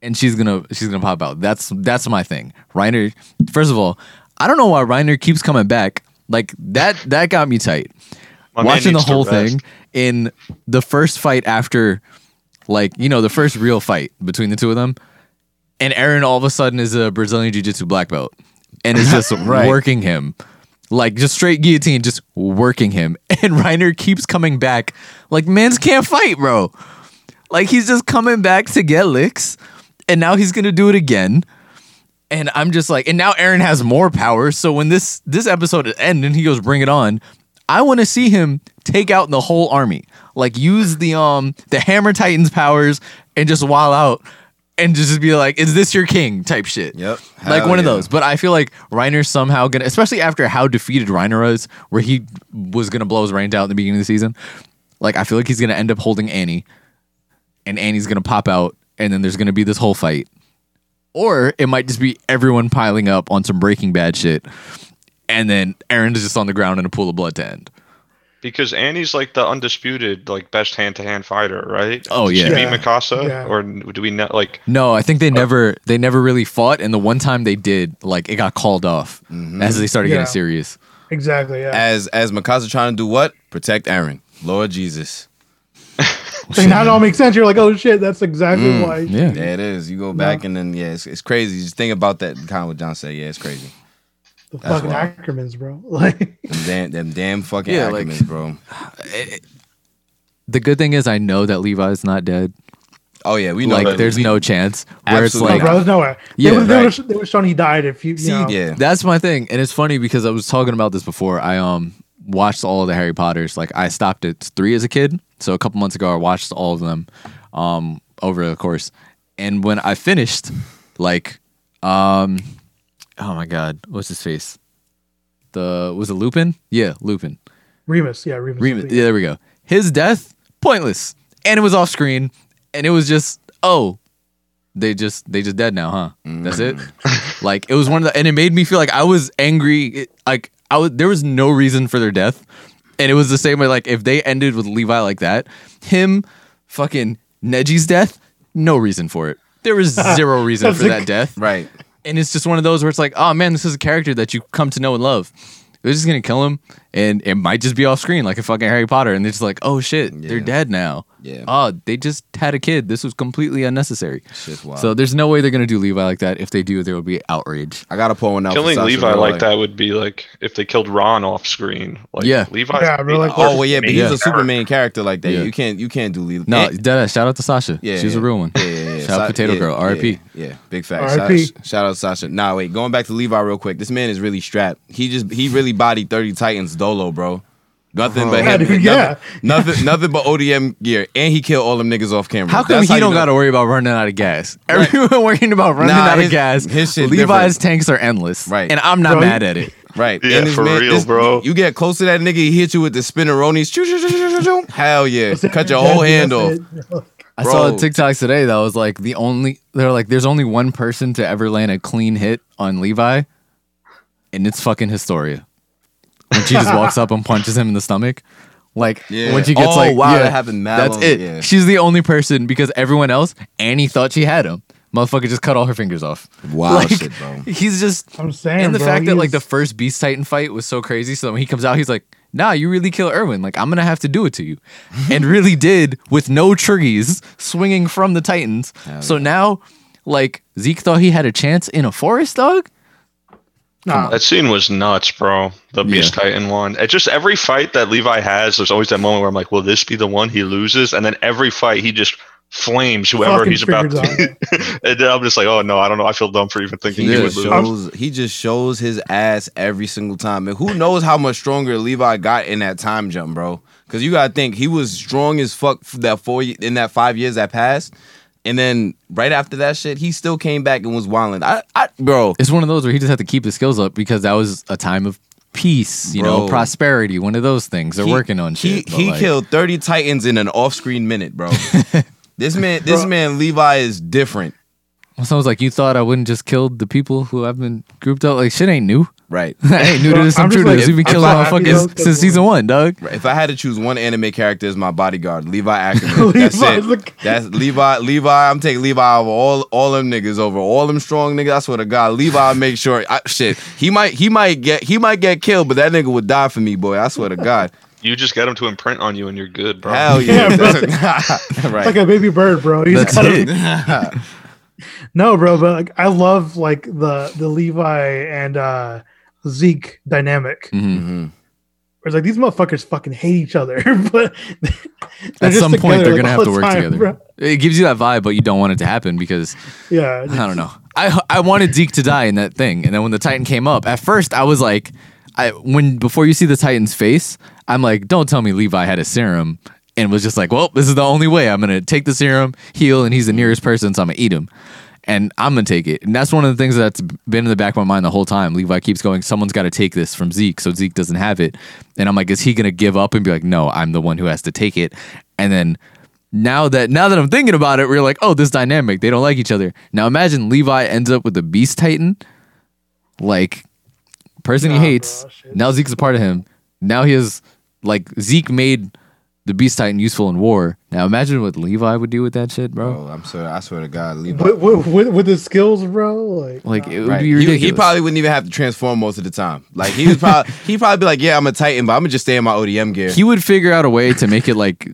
and she's gonna she's gonna pop out. That's that's my thing. Reiner. First of all, I don't know why Reiner keeps coming back. Like that that got me tight. My Watching the whole thing in the first fight after, like you know, the first real fight between the two of them. and Eren all of a sudden is a Brazilian Jiu Jitsu black belt and is just Right. working him. Like just straight guillotine, just working him. And Reiner keeps coming back. Like, mans can't fight, bro. Like he's just coming back to get licks. And now he's gonna do it again. And I'm just like, and now Eren has more power. So when this this episode ends and he goes, bring it on, I want to see him take out the whole army. Like use the um the Hammer Titans powers and just wild out and just be like, is this your king type shit. Yep. Like Hell one of those. But I feel like Reiner's somehow gonna especially after how defeated Reiner was, where he was gonna blow his brains out in the beginning of the season. Like I feel like he's gonna end up holding Annie and Annie's gonna pop out, and then there's gonna be this whole fight. Or it might just be everyone piling up on some Breaking Bad shit, and then Eren is just on the ground in a pool of blood to end. Because Annie's like the undisputed like best hand to hand fighter, right? Oh, Did she yeah. beat Yeah. Mikasa, Yeah. or do we know like? No, I think they uh, never they never really fought, and the one time they did, like it got called off mm-hmm. as they started Yeah. getting serious. Exactly. Yeah. As as Mikasa trying to do what? Protect Eren. Lord Jesus. And now it all makes sense. You're like, oh shit, that's exactly why. Yeah. Yeah, it is. You go back and then yeah, it's, it's crazy. Just think about that. Kind of what John said. Yeah, it's crazy. The That's fucking wild. Ackermans, bro. Like, Them damn, them damn fucking Yeah, like- Ackermans, bro. The good thing is, I know that Levi's not dead. Oh yeah, we know. Like, that. there's We- no chance. Where it's Absolutely no, like, bro, there's no way. Yeah, they would right. they would shown he died if you. you See, know. yeah. That's my thing, and it's funny because I was talking about this before. I um watched all of the Harry Potters. Like I stopped at three as a kid, so a couple months ago I watched all of them um over the course. And when I finished, like um oh my god, what's his face? The was it Lupin? Yeah, Lupin. Remus, yeah, Remus. Remus. Yeah, there we go. His death pointless, and it was off screen, and it was just oh, they just they just dead now, huh? That's it. like it was one of the, and it made me feel like I was angry. It- like I was there was no reason for their death, and it was the same way. Like if they ended with Levi like that, him, fucking Neji's death, no reason for it. There was zero reason for a- that death right. and it's just one of those where it's like, oh man, this is a character that you come to know and love. They're just gonna kill him, and it might just be off screen like a fucking Harry Potter, and they're just like, oh shit, they're dead now. Yeah. Oh, they just had a kid. This was completely unnecessary. Shit's wild. So there's no way they're gonna do Levi like that. If they do, there will be outrage. I gotta pull one out. Killing Levi Roy. like that would be like if they killed Ron off screen. Like, Yeah. Levi. Yeah, bro, like- Oh well, yeah, but he's Yeah. a super main character like that. Yeah. You can't you can't do Levi. No, deadass, shout out to Sasha. Yeah, she's yeah. a real one. Yeah, yeah, yeah. Shout out Potato yeah, Girl, yeah, R.I.P.. Yeah, big facts. R.I.P.. Shout, shout out Sasha. Nah, wait, going back to Levi real quick. This man is really strapped. He just he really bodied thirty Titans dolo, bro. Nothing but Yeah, him, dude, yeah. nothing, nothing, nothing but ODM gear, and he killed all them niggas off camera. How come That's he you don't got to worry about running out of gas? Everyone worrying about running Nah, out his- of gas. his shit Levi's different. tanks are endless, Right. And I'm not Bro, mad at it. Right. Yeah, this for real, this- bro. You get close to that nigga, he hit you with the spinneronis. Choo, choo, choo, choo, choo, choo. Hell yeah. Cut your whole hand off. I saw a Bro. TikTok today that was like the only they're like there's only one person to ever land a clean hit on Levi, and it's fucking Historia. When she just walks up and punches him in the stomach, like Yeah. when she gets Oh, like wow, yeah, that happened mad That's long- it. yeah. She's the only person because everyone else Annie thought she had him. Motherfucker just cut all her fingers off. Wow Like, shit, bro. He's just I'm saying, and the bro, fact that like the first Beast Titan fight was so crazy. So when he comes out, he's like, "Nah, you really kill Erwin. Like I'm gonna have to do it to you," and really did with no triggies swinging from the Titans. so now, like Zeke thought he had a chance in a forest, dog. Nah, That scene was nuts, bro. The Beast Titan one. It just every fight that Levi has, there's always that moment where I'm like, will this be the one he loses? And then every fight he just flames whoever Fucking he's about to. and then I'm just like, oh no, I don't know. I feel dumb for even thinking He he would just lose. he just shows his ass every single time. And who knows how much stronger Levi got in that time jump, bro? Cause you gotta think he was strong as fuck that four in that five years that passed. And then right after that shit, he still came back and was wilding. I, I bro, It's one of those where he just had to keep his skills up because that was a time of peace, you know, prosperity. One of those things. They're he- working on He shit. but, he like, killed 30 Titans in an off-screen minute, bro. this man, this Bro. man Levi is different. Someone's like, "You thought I wouldn't just kill the people who I've been grouped up? Like shit ain't new. Right. I ain't new to this I'm just intruders. like- We've been killing so happy motherfuckers since season one, dog. Right. If I had to choose one anime character as my bodyguard, Levi Ackerman. That's Levi's it. the- That's Levi. Levi. I'm taking Levi over all all them niggas over all them strong niggas. I swear to God, Levi make sure. I, shit, he might he might get he might get killed, but that nigga would die for me, boy. I swear to God. You just get him to imprint on you and you're good, bro. Hell yeah. Yeah, bro. right. It's like a baby bird, bro. He's That's it. No, bro, but like I love like the the Levi and uh Zeke dynamic. Mhm. hmm Where it's like these motherfuckers fucking hate each other, but At some point, they're like, gonna have to work time, together. bro. It gives you that vibe, but you don't want it to happen because Yeah, I don't know. I I wanted Zeke to die in that thing, and then when the Titan came up, at first I was like, I when before you see the Titan's face, I'm like, don't tell me Levi had a serum and was just like, well, this is the only way. I'm gonna take the serum, heal, and he's the nearest person, so I'm gonna eat him. And I'm gonna take it. And that's one of the things that's been in the back of my mind the whole time. Levi keeps going, someone's gotta take this from Zeke, so Zeke doesn't have it. And I'm like, is he gonna give up and be like, no, I'm the one who has to take it? And then now that now that I'm thinking about it, we're like, oh, this dynamic. They don't like each other. Now imagine Levi ends up with the Beast Titan, like person he Nah, hates. bro, now Zeke's a part of him. Now he is like Zeke made the Beast Titan useful in war. Now imagine what Levi would do with that shit, bro. Bro, I'm sorry. I swear to God, Levi. with, with, with, with his skills, bro. Like, Like it would Right. be He, ridiculous. he probably wouldn't even have to transform most of the time. Like he was probably he probably be like, yeah, I'm a Titan, but I'm gonna just stay in my ODM gear. he would figure out a way to make it like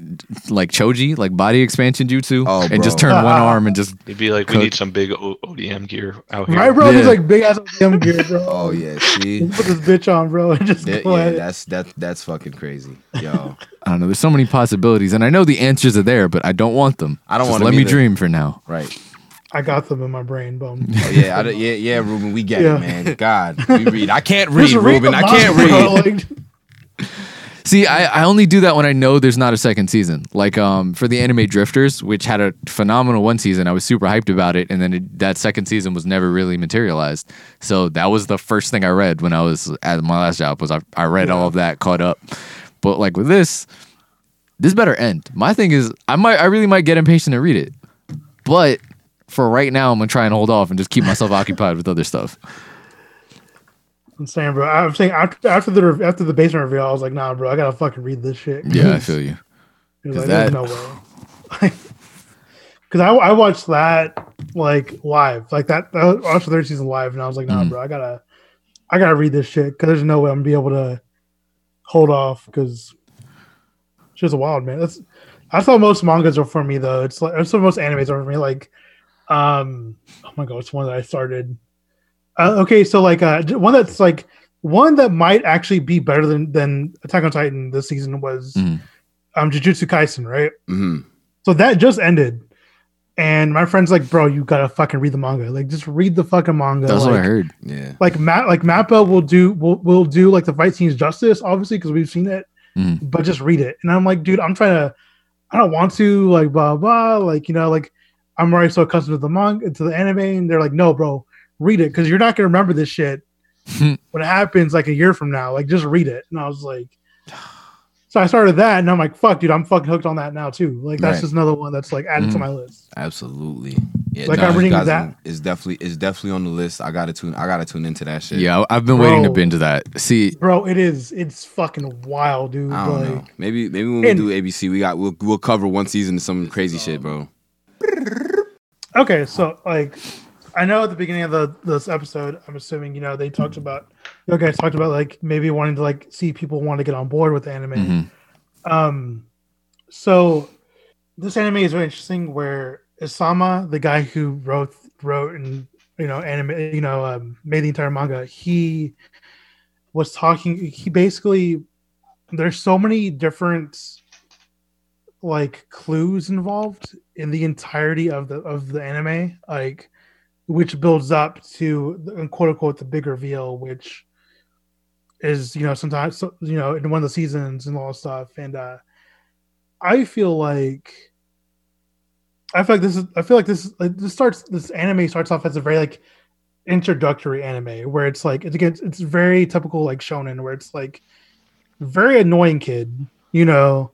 like Choji, like body expansion jutsu, Oh, and just turn one arm and just He'd be like, we need some big o- ODM gear out here. right, bro. He's Yeah. like big ass ODM gear, bro. oh yeah, see, Put this bitch on, bro. And just yeah, go yeah, ahead. that's that that's fucking crazy, yo. I don't know. There's so many possibilities, and I know the answers are there, but I don't want them. I don't Just want Let me either. dream for now. Right. I got them in my brain, bum. Oh, yeah, I, yeah, yeah, Ruben, we get Yeah. it, man. God, we read. I can't read, Just Ruben. I can't read. See, I, I only do that when I know there's not a second season. Like um for the anime Drifters, which had a phenomenal one season, I was super hyped about it, and then it, that second season was never really materialized. So that was the first thing I read when I was at my last job. Was I, I read all of that, caught up. But like with this, this better end. My thing is, I might, I really might get impatient to read it, but for right now, I'm gonna try and hold off and just keep myself occupied with other stuff. I'm saying, bro. I'm saying after, after the after the basement reveal, I was like, nah, bro. I gotta fucking read this shit. Yeah, I feel you. It was 'Cause like, there's that- no way. Because I, I watched that like live, like that. I watched the third season live, and I was like, nah, Mhm. bro, I gotta, I gotta read this shit because there's no way I'm gonna be able to hold off because it's a wild, man. That's that's how most mangas are for me, though. It's like that's what most animes are for me. Like, um, oh my god, it's one that I started. Uh, okay, so like uh, one that's like one that might actually be better than than Attack on Titan this season was Mhm. um Jujutsu Kaisen, right? hmm So that just ended. And my friend's like, bro, you gotta fucking read the manga. Like, just read the fucking manga. That's like, what I heard. Yeah. Like Matt, like Mappa will do will will do like the fight scenes justice, obviously, because we've seen it. Mhm. But just read it. And I'm like, dude, I'm trying to. I don't want to like blah blah. Like you know, like I'm already so accustomed to the manga to the anime, and they're like, no, bro, read it because you're not gonna remember this shit when it happens like a year from now. Like, just read it. And I was like. So I started that, and I'm like, "Fuck, dude, I'm fucking hooked on that now too." Like that's Right. just another one that's like added to Mhm. my list. Absolutely. Yeah, Like, I'm reading Jujutsu that- Kaisen is definitely is definitely on the list. I gotta tune. I gotta tune into that shit. Yeah, I- I've been waiting to binge that. See, bro it is it's fucking wild dude I don't like know. Maybe maybe when we And- do ABC, we got we'll we'll cover one season of some crazy shit, bro. okay so like i know at the beginning of the this episode i'm assuming you know they talked about you guys talked about like maybe wanting to like see people want to get on board with the anime mhm. um so this anime is very interesting where Isayama the guy who wrote wrote and you know anime you know um, made the entire manga he was talking he basically there's so many different like clues involved in the entirety of the of the anime like which builds up to quote unquote the big reveal which is you know sometimes you know in one of the seasons and all stuff and uh i feel like i feel like this is i feel like this like, this starts this anime starts off as a very like introductory anime where it's like it's again it's very typical like shonen where it's like very annoying kid you know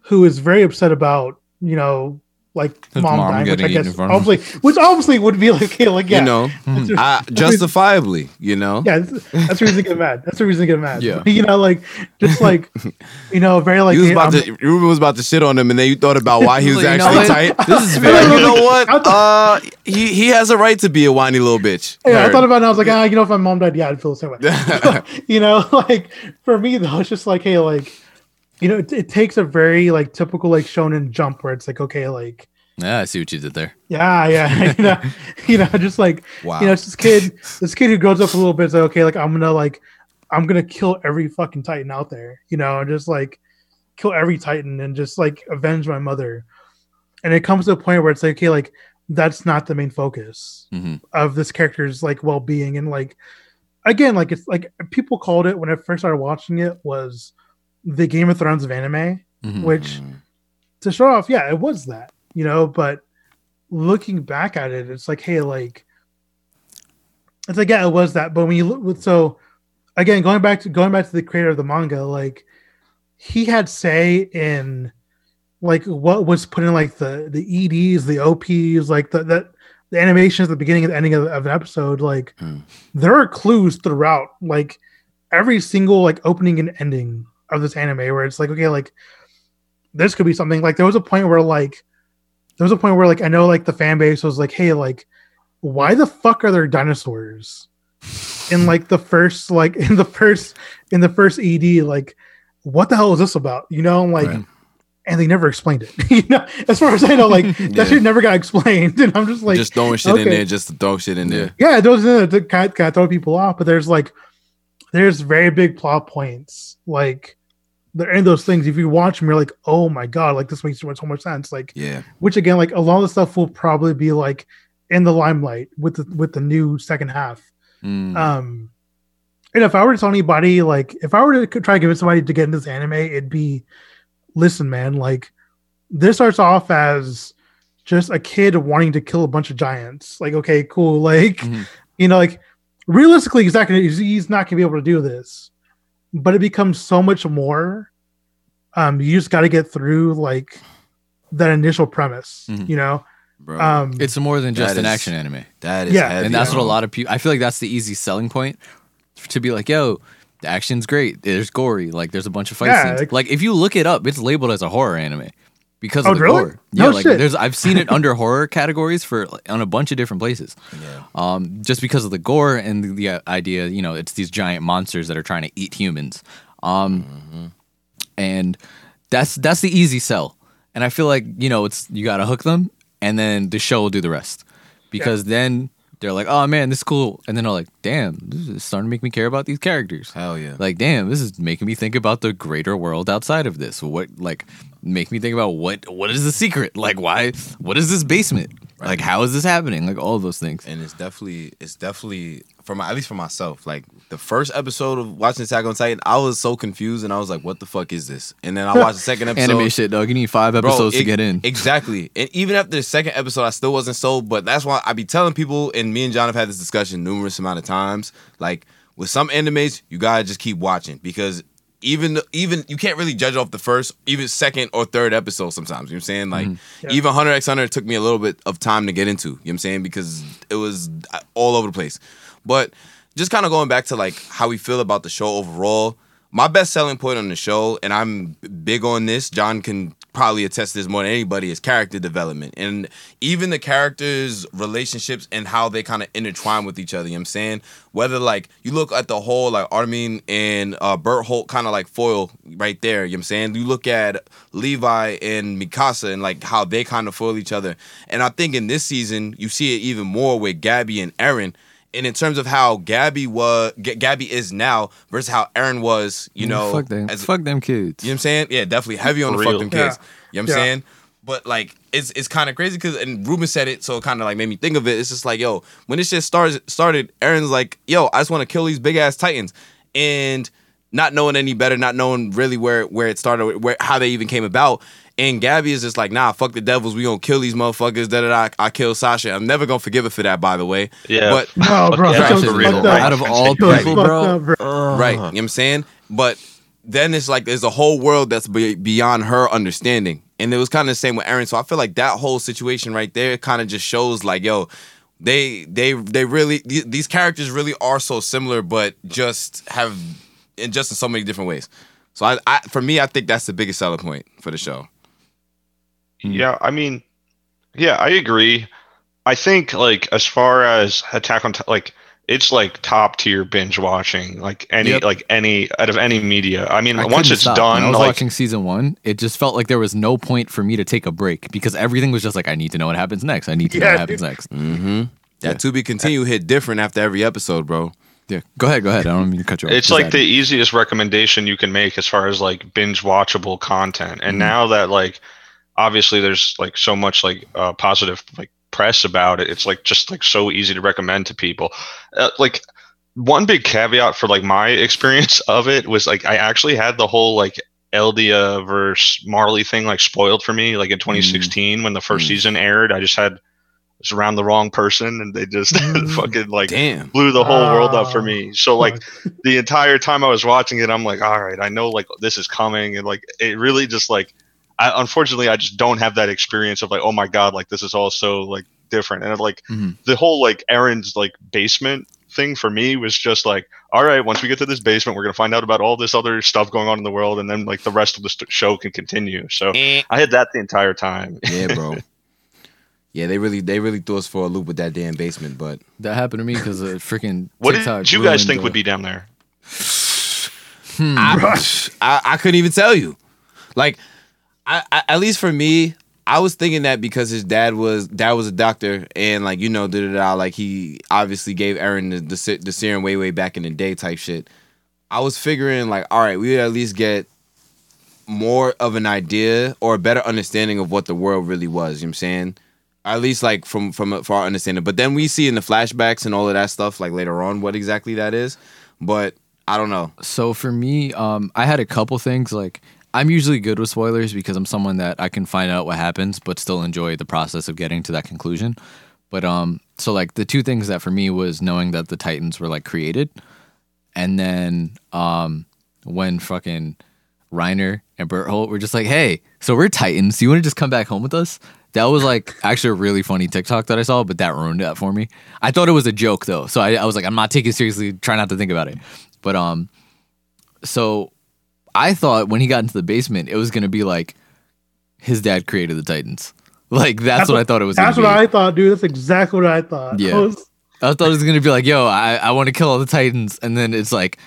who is very upset about you know like mom, mom dying which i guess front of him. obviously which obviously would be like yeah, like yeah You know. I, justifiably. You know. yeah, that's, that's the reason to get mad. That's the reason to get mad. Yeah. you know, like just like you know, very like he was about I'm- to. Ruben was about to shit on him, and then you thought about why he was Like, you know actually what? tight. This is You're very like, you know what? I Uh, he he has a right to be a whiny little bitch. Yeah, I thought about it. and I was like, ah, you know, if my mom died, yeah, I'd feel the same way. you know, like for me though, it's just like, hey, like, you know, it, it takes a very like typical like shonen jump where it's like, okay, like, Yeah, I see what you did there. Yeah, yeah. you know, you know, just like Wow. you know, it's this kid, this kid who grows up a little bit. It's like, okay, like I'm gonna like, I'm gonna kill every fucking Titan out there. You know, and just like kill every Titan and just like avenge my mother. And it comes to a point where it's like, okay, like that's not the main focus hmm of this character's like well-being and like again like it's like people called it when i first started watching it was the game of thrones of anime hmm which Mm. to show off yeah it was that you know but looking back at it it's like hey like it's like yeah it was that but when you look so again going back to going back to the creator of the manga like he had say in like what was put in like the the eds the ops like the the, the animations at the beginning and the ending of, of an episode like Hmm. there are clues throughout like every single like opening and ending of this anime where it's like okay like this could be something like there was a point where like there was a point where like I know like the fan base was like, hey, like, why the fuck are there dinosaurs in like the first like in the first in the first ED? Like, what the hell is this about? You know, like Right. and they never explained it. you know, as far as I know, like Yeah. that shit never got explained. And I'm just like just throwing shit in there just to throw shit in there. yeah, those to kind of, kind of throw people off, but there's like there's very big plot points like they're in those things. If you watch them, you're like, oh my god, like this makes so much, so much sense. Like Yeah. which again, like a lot of the stuff will probably be like in the limelight with the with the new second half. Mm. Um and if I were to tell anybody, like if I were to try to convince somebody to get into this anime, it'd be listen, man, like this starts off as just a kid wanting to kill a bunch of giants. Like, okay, cool. Like, Mhm. you know, like realistically, he's not gonna he's not gonna be able to do this. But it becomes so much more. Um, you just gotta get through like that initial premise, Mhm. you know. Bro. Um It's more than just an is- action anime. that is yeah, heavy, and that's what a lot of people i feel like that's the easy selling point to be like yo the action's great there's gory like there's a bunch of fight Yeah, scenes like- like, if you look it up it's labeled as a horror anime because Oh, of the really? gore No yeah like shit. there's i've seen it under horror categories for like, on a bunch of different places Yeah. um just because of the gore and the, the idea you know it's these giant monsters that are trying to eat humans um Mm-hmm. and that's that's the easy sell and i feel like you know it's you gotta hook them and then the show will do the rest because then they're like oh man this is cool and then they're like damn this is starting to make me care about these characters Hell yeah. like damn this is making me think about the greater world outside of this what like make me think about what what is the secret? Like why what is this basement? Like how is this happening? Like all of those things. And it's definitely it's definitely for my at least for myself like the first episode of watching Attack on Titan I was so confused and I was like what the fuck is this? And then I watched the second episode. Anime shit dog. You need five Bro, episodes to get in. Exactly. And even after the second episode, I still wasn't sold. But that's why I be telling people, and me and John have had this discussion numerous amount of times. Like with some animes, you gotta just keep watching because even even you can't really judge off the first, even second or third episode sometimes. You know what I'm saying? Like Yeah. even Hunter x Hunter took me a little bit of time to get into. You know what I'm saying? Because it was uh, all over the place. But just kind of going back to like how we feel about the show overall. My best selling point on the show, and I'm big on this, John can probably attest to this more than anybody, is character development. And even the characters' relationships and how they kind of intertwine with each other. You know what I'm saying? Whether like you look at the whole like Armin and uh Bertholdt kind of like foil right there, you know what I'm saying? You look at Levi and Mikasa and like how they kind of foil each other. And I think in this season, you see it even more with Gabby and Eren. And in terms of how Gabby was, G- Gabby is now versus how Eren was, you know, fuck them as- fuck them kids you know what I'm saying? Yeah, definitely heavy on For the fuck them kids. You know what I'm Yeah. saying? But like it's it's kind of crazy because and Ruben said it, so it kind of like made me think of it. It's just like, yo, when this shit started started, Eren's like, yo, I just want to kill these big ass titans, and not knowing any better, not knowing really where where it started, where how they even came about. And Gabby is just like, nah, fuck the devils, we gonna kill these motherfuckers. Da da da. I kill Sasha. I'm never gonna forgive her for that, by the way. Yeah. But No, bro, Yeah, that was for fucked real. Right. out of all people fucked bro up, bro. right, you know what I'm saying? But then it's like there's a whole world that's be- beyond her understanding. And it was kind of the same with Eren. So I feel like that whole situation right there kind of just shows like, yo, they they they really th- these characters really are so similar, but just have in just in so many different ways. So I, I for me, I think that's the biggest selling point for the show. Yeah, I mean, yeah, I agree. I think like as far as Attack on Ti- like it's like top tier binge watching. Like any Yep. like any out of any media. I mean, I once it's stop. done, When I was like watching season one, it just felt like there was no point for me to take a break because everything was just like, I need to know what happens next. I need to know what happens dude. next. Mm-hmm. That Yeah. to be continue hit different after every episode, bro. Yeah, go ahead, go ahead. I don't mean to cut you off. it's like the easiest recommendation you can make as far as like binge watchable content and Mhm. now that like obviously there's like so much like uh, positive like press about it it's like just like so easy to recommend to people uh, like one big caveat for like my experience of it was like i actually had the whole like eldia versus marley thing like spoiled for me like in 2016 when the first Mm. season aired i just had was around the wrong person and they just Mm. fucking like Damn. blew the whole world up for Oh, me. So like the entire time I was watching it, I'm like, all right, I know like this is coming, and like it really just like, I unfortunately I just don't have that experience of like, oh my god, like this is all so like different, and like Mhm. the whole like Eren's like basement thing for me was just like, all right, once we get to this basement, we're gonna find out about all this other stuff going on in the world, and then like the rest of the st- show can continue. So Eh. I had that the entire time. Yeah, bro. yeah, they really they really threw us for a loop with that damn basement, but that happened to me because of freaking What TikTok did you guys think the- would be down there? Hmm. I, I I couldn't even tell you. Like, I, at least for me, I was thinking that because his dad was dad was a doctor and like you know da da da like he obviously gave Eren the the, the serum way way back in the day type shit. I was figuring like all right, we would at least get more of an idea or a better understanding of what the world really was. You know what I'm saying? At least like from from for our understanding. But then we see in the flashbacks and all of that stuff like later on what exactly that is. But I don't know. So for me, um, I had a couple things. Like I'm usually good with spoilers because I'm someone that I can find out what happens, but still enjoy the process of getting to that conclusion. But um, so like the two things that for me was knowing that the Titans were like created, and then um, when fucking Reiner and Bertholdt were just like, "Hey, so we're Titans. Do you want to just come back home with us?" That was like actually a really funny TikTok that I saw, but that ruined that for me. I thought it was a joke though, so I, I was like, I'm not taking seriously. Try not to think about it. But um, so I thought when he got into the basement, it was gonna be like his dad created the Titans. Like that's, what, I thought it was. That's what be. I thought, dude. That's exactly what I thought. Yeah. I was- I thought it was gonna be like, yo, I, I want to kill all the Titans, and then it's like,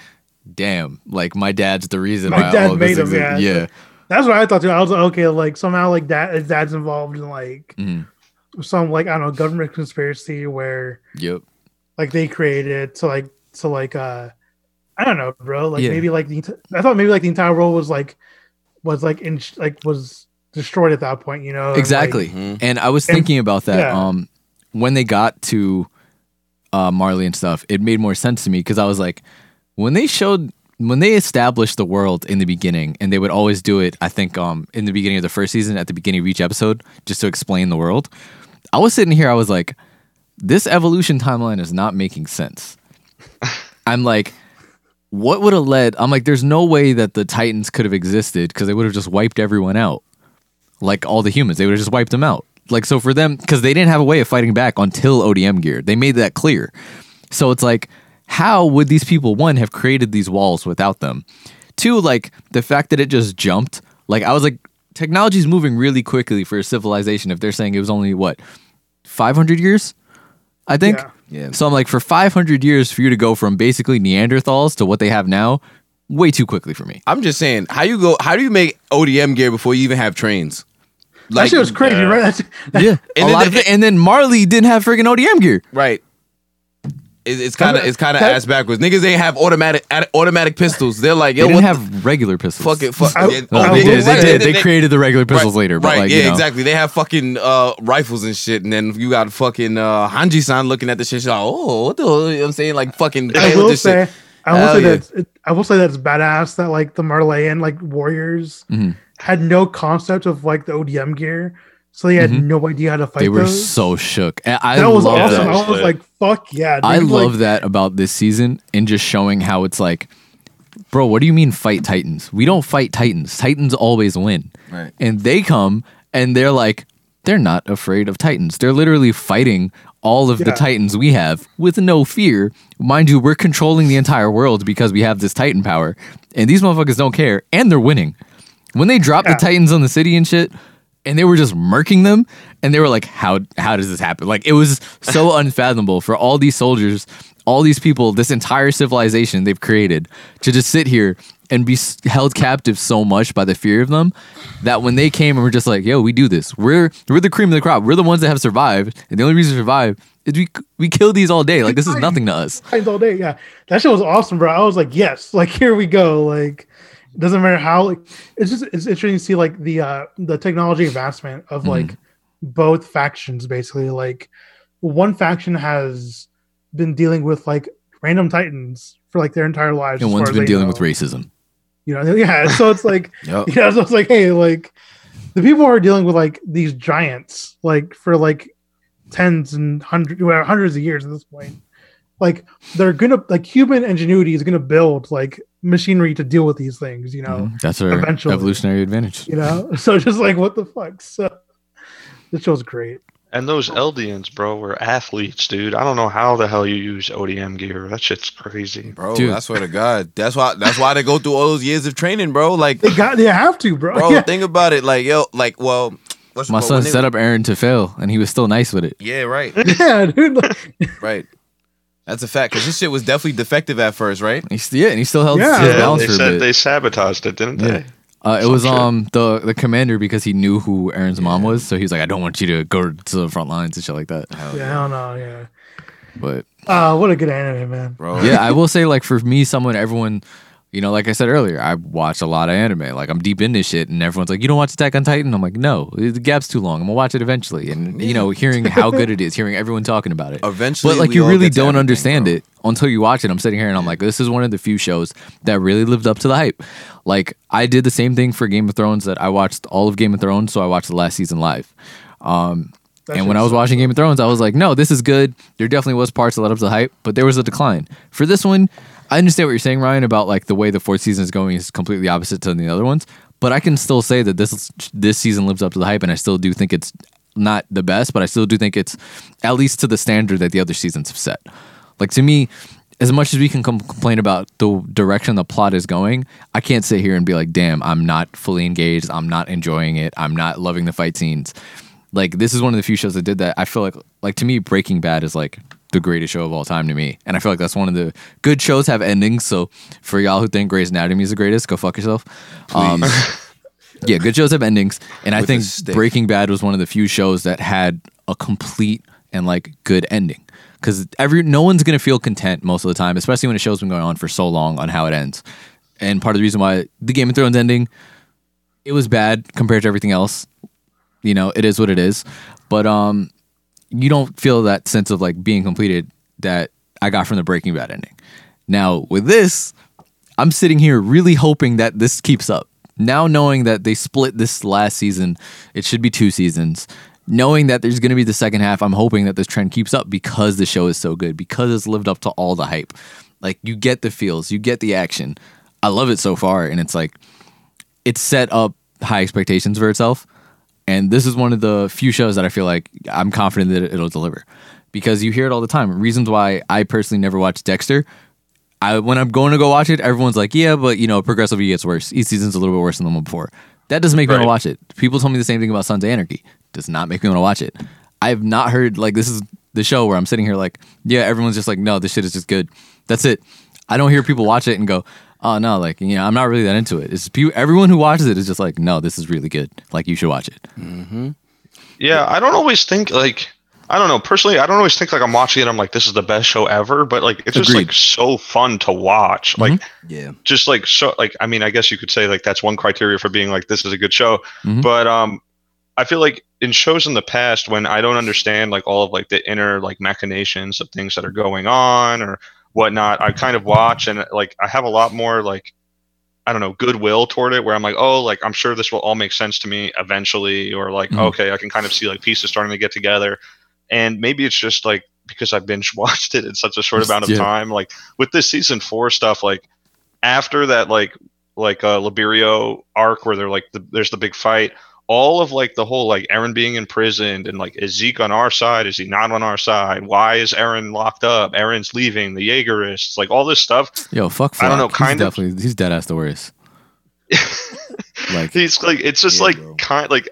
damn, like my dad's the reason My why dad all of made him, yeah. yeah. that's what I thought too. I was like, okay, like somehow like dad, his dad's involved in like Mhm. some like I don't know government conspiracy where Yep. like they created it to like to like uh I don't know, bro. Like Yeah. maybe like the I thought maybe like the entire world was like was like in like was destroyed at that point, you know? and, like- Exactly. Mhm. And I was And- thinking about that. yeah. Um, when they got to uh, Marley and stuff, it made more sense to me because I was like, when they showed, when they established the world in the beginning, and they would always do it, I think, um, in the beginning of the first season, at the beginning of each episode, just to explain the world. I was sitting here, I was like, this evolution timeline is not making sense. I'm like, what would have led? I'm like, there's no way that the Titans could have existed because they would have just wiped everyone out like all the humans. They would have just wiped them out. Like so for them, because they didn't have a way of fighting back until ODM gear. They made that clear. So it's like, how would these people one have created these walls without them? Two, like the fact that it just jumped. Like I was like, technology's moving really quickly for a civilization. If they're saying it was only what, five hundred years, I think. Yeah. Yeah. So I'm like, for 500 years for you to go from basically Neanderthals to what they have now, way too quickly for me. I'm just saying, how you go? How do you make ODM gear before you even have trains? that shit was crazy, uh, right? That's, Yeah, And a then lot the- of it, and then Marley didn't have freaking ODM gear. right. It, it's kind of it's kind of ass backwards. Niggas ain't have automatic ad- automatic pistols. They're like, They yo, didn't what have regular pistols. fuck it? Fuck. I- yeah, Well, I they will did. say- They did. They, created the regular pistols later, but right, like, yeah, you know, exactly. They have fucking uh, rifles and shit, and then you got fucking uh, Hanji-san looking at the shit. She's like, oh, what the? You know what I'm saying, like fucking. I will say, shit. I will Hell say yeah. that it, I will say that's badass that like the Marleyan like warriors Mhm. had no concept of like the ODM gear, so they had Mhm. no idea how to fight. they were those. so shook. And I that was love awesome. that. I was like, "Fuck yeah!" Dude. I Like, love that about this season and just showing how it's like, bro, what do you mean fight Titans? We don't fight Titans. Titans always win. Right. And they come and they're like, they're not afraid of Titans. They're literally fighting all of the Titans we have with no fear. Mind you, we're controlling the entire world because we have this Titan power. And these motherfuckers don't care. And they're winning. When they drop Yeah. the Titans on the city and shit, and they were just murking them, and they were like, "How how does this happen?" Like it was so unfathomable for all these soldiers all these people, this entire civilization they've created, to just sit here and be held captive so much by the fear of them that when they came and were just like, "Yo, we do this. We're we're the cream of the crop. We're the ones that have survived, and the only reason to survive is we we kill these all day. Like this is nothing to us." All day. Yeah, that shit was awesome, bro. I was like, yes, like here we go. Like, it doesn't matter how. Like, it's just it's interesting to see like the uh the technology advancement of like both factions. Basically, like one faction has been dealing with like random titans for like their entire lives, And one's been dealing know. with racism. You know, yeah. So it's like, Yep. yeah. So it's like, hey, like the people who are dealing with like these giants, like for like tens and hundreds, well, hundreds of years at this point. Like they're gonna like human ingenuity is gonna build like machinery to deal with these things. You know, Mhm. That's our eventually. evolutionary advantage. you know. So just like what the fuck. So this show's great. And those Eldians, bro, were athletes, dude. I don't know how the hell you use ODM gear. That shit's crazy. Bro, Dude. I swear to God. That's why that's why they go through all those years of training, bro. Like They got they have to, bro. bro, yeah. think about it. Like, yo, like, well, what's My son when they- set up Eren to fail, and he was still nice with it. Yeah, right. yeah, dude. Like, Right. That's a fact. Cause this shit was definitely defective at first, right? He's, yeah, and he still held Yeah. his Yeah, balance they for a said bit. they sabotaged it, didn't Yeah. they? Uh, it Some was shit. um the the commander because he knew who Eren's mom was, so he was like, I don't want you to go to the front lines and shit like that. Hell yeah, I don't know. Yeah. But Uh, what a good anime, man. Bro. yeah, I will say like for me, someone everyone, you know, like I said earlier, I watch a lot of anime. Like I'm deep into shit, and everyone's like, you don't watch Attack on Titan? I'm like, no, the gap's too long. I'm gonna watch it eventually. And you know, hearing how good it is, hearing everyone talking about it. Eventually, But like you really don't understand bro. it until you watch it. I'm sitting here and I'm like, this is one of the few shows that really lived up to the hype. Like I did the same thing for Game of Thrones that I watched all of Game of Thrones, so I watched the last season live. Um, That and when I was watching Game of Thrones, I was like, no, this is good. There definitely was parts that led up to the hype, but there was a decline. For this one, I understand what you're saying, Ryan, about like the way the fourth season is going is completely opposite to the other ones. But I can still say that this this season lives up to the hype, and I still do think it's not the best, but I still do think it's at least to the standard that the other seasons have set. Like to me, as much as we can com- complain about the direction the plot is going, I can't sit here and be like, "Damn, I'm not fully engaged. I'm not enjoying it. I'm not loving the fight scenes." Like this is one of the few shows that did that. I feel like, like to me, Breaking Bad is like the greatest show of all time to me, and I feel like that's one of the good shows have endings. So for y'all who think Grey's Anatomy is the greatest, go fuck yourself. Um, yeah, good shows have endings, and I With a think. Breaking Bad was one of the few shows that had a complete and like good ending. Because every no one's gonna feel content most of the time, especially when a show's been going on for so long on how it ends. And part of the reason why the Game of Thrones ending, it was bad compared to everything else. You know, it is what it is. But um, you don't feel that sense of like being completed that I got from the Breaking Bad ending. Now with this, I'm sitting here really hoping that this keeps up. Now knowing that they split this last season, it should be two seasons. Knowing that there's going to be the second half, I'm hoping that this trend keeps up because the show is so good, because it's lived up to all the hype. Like you get the feels, you get the action. I love it so far, and it's like it's set up high expectations for itself. And this is one of the few shows that I feel like I'm confident that it'll deliver because you hear it all the time. Reasons why I personally never watched Dexter. I when I'm going to go watch it, everyone's like, "Yeah, but you know, progressively gets worse. Each season's a little bit worse than the one before." That doesn't make me want to watch it. People told me the same thing about Sons of Anarchy. Does not make me want to watch it. I have not heard like this is the show where I'm sitting here like, yeah, everyone's just like, no, this shit is just good. That's it. I don't hear people watch it and go, oh no, like you know, I'm not really that into it. It's people, everyone who watches it is just like, no, this is really good. Like you should watch it. Yeah, I don't always think like I don't know personally. I don't always think like I'm watching it. I'm like, this is the best show ever. But like, it's just like so fun to watch. Like, Yeah. just like so. Like, I mean, I guess you could say like that's one criteria for being like this is a good show. Mhm. But um, I feel like in shows in the past when I don't understand like all of like the inner like machinations of things that are going on or whatnot, I kind of watch and like I have a lot more like I don't know goodwill toward it where I'm like, oh, like I'm sure this will all make sense to me eventually, or like Mhm. okay, I can kind of see like pieces starting to get together, and maybe it's just like because I binge watched it in such a short amount of Yeah. time. Like with this season four stuff, like after that, like like uh, Liberio arc where they're like the, there's the big fight. All of like the whole like Eren being imprisoned and like is Zeke on our side? Is he not on our side? Why is Eren locked up? Eren's leaving the Jaegerists, like all this stuff. Yo, fuck. I don't know, Floch. kind he's of- definitely he's dead ass the worst. Like He's like it's just Yeah, like bro. kind like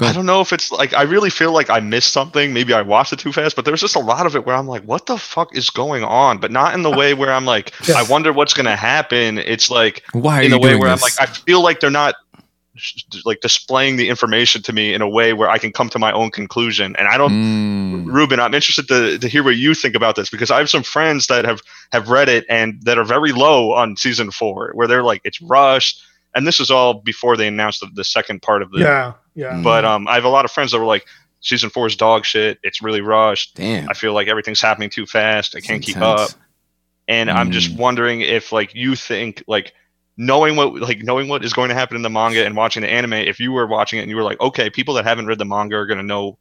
I don't know if it's like I really feel like I missed something. Maybe I watched it too fast, but there's just a lot of it where I'm like, what the fuck is going on? But not in the way where I'm like, Yeah. I wonder what's gonna happen. It's like Why are in you a way where this? I'm like, I feel like they're not sh- like displaying the information to me in a way where I can come to my own conclusion. And I don't Mm, Ruben, I'm interested to, to hear what you think about this because I have some friends that have have read it and that are very low on season four, where they're like it's rushed, and this is all before they announced the, the second part of the. Yeah, yeah. But um, I have a lot of friends that were like, season four is dog shit. It's really rushed. Damn. I feel like everything's happening too fast. I can't keep intense. up. And I'm just Mm. wondering if like you think like knowing what like knowing what is going to happen in the manga and watching the anime, if you were watching it and you were like, okay, people that haven't read the manga are gonna know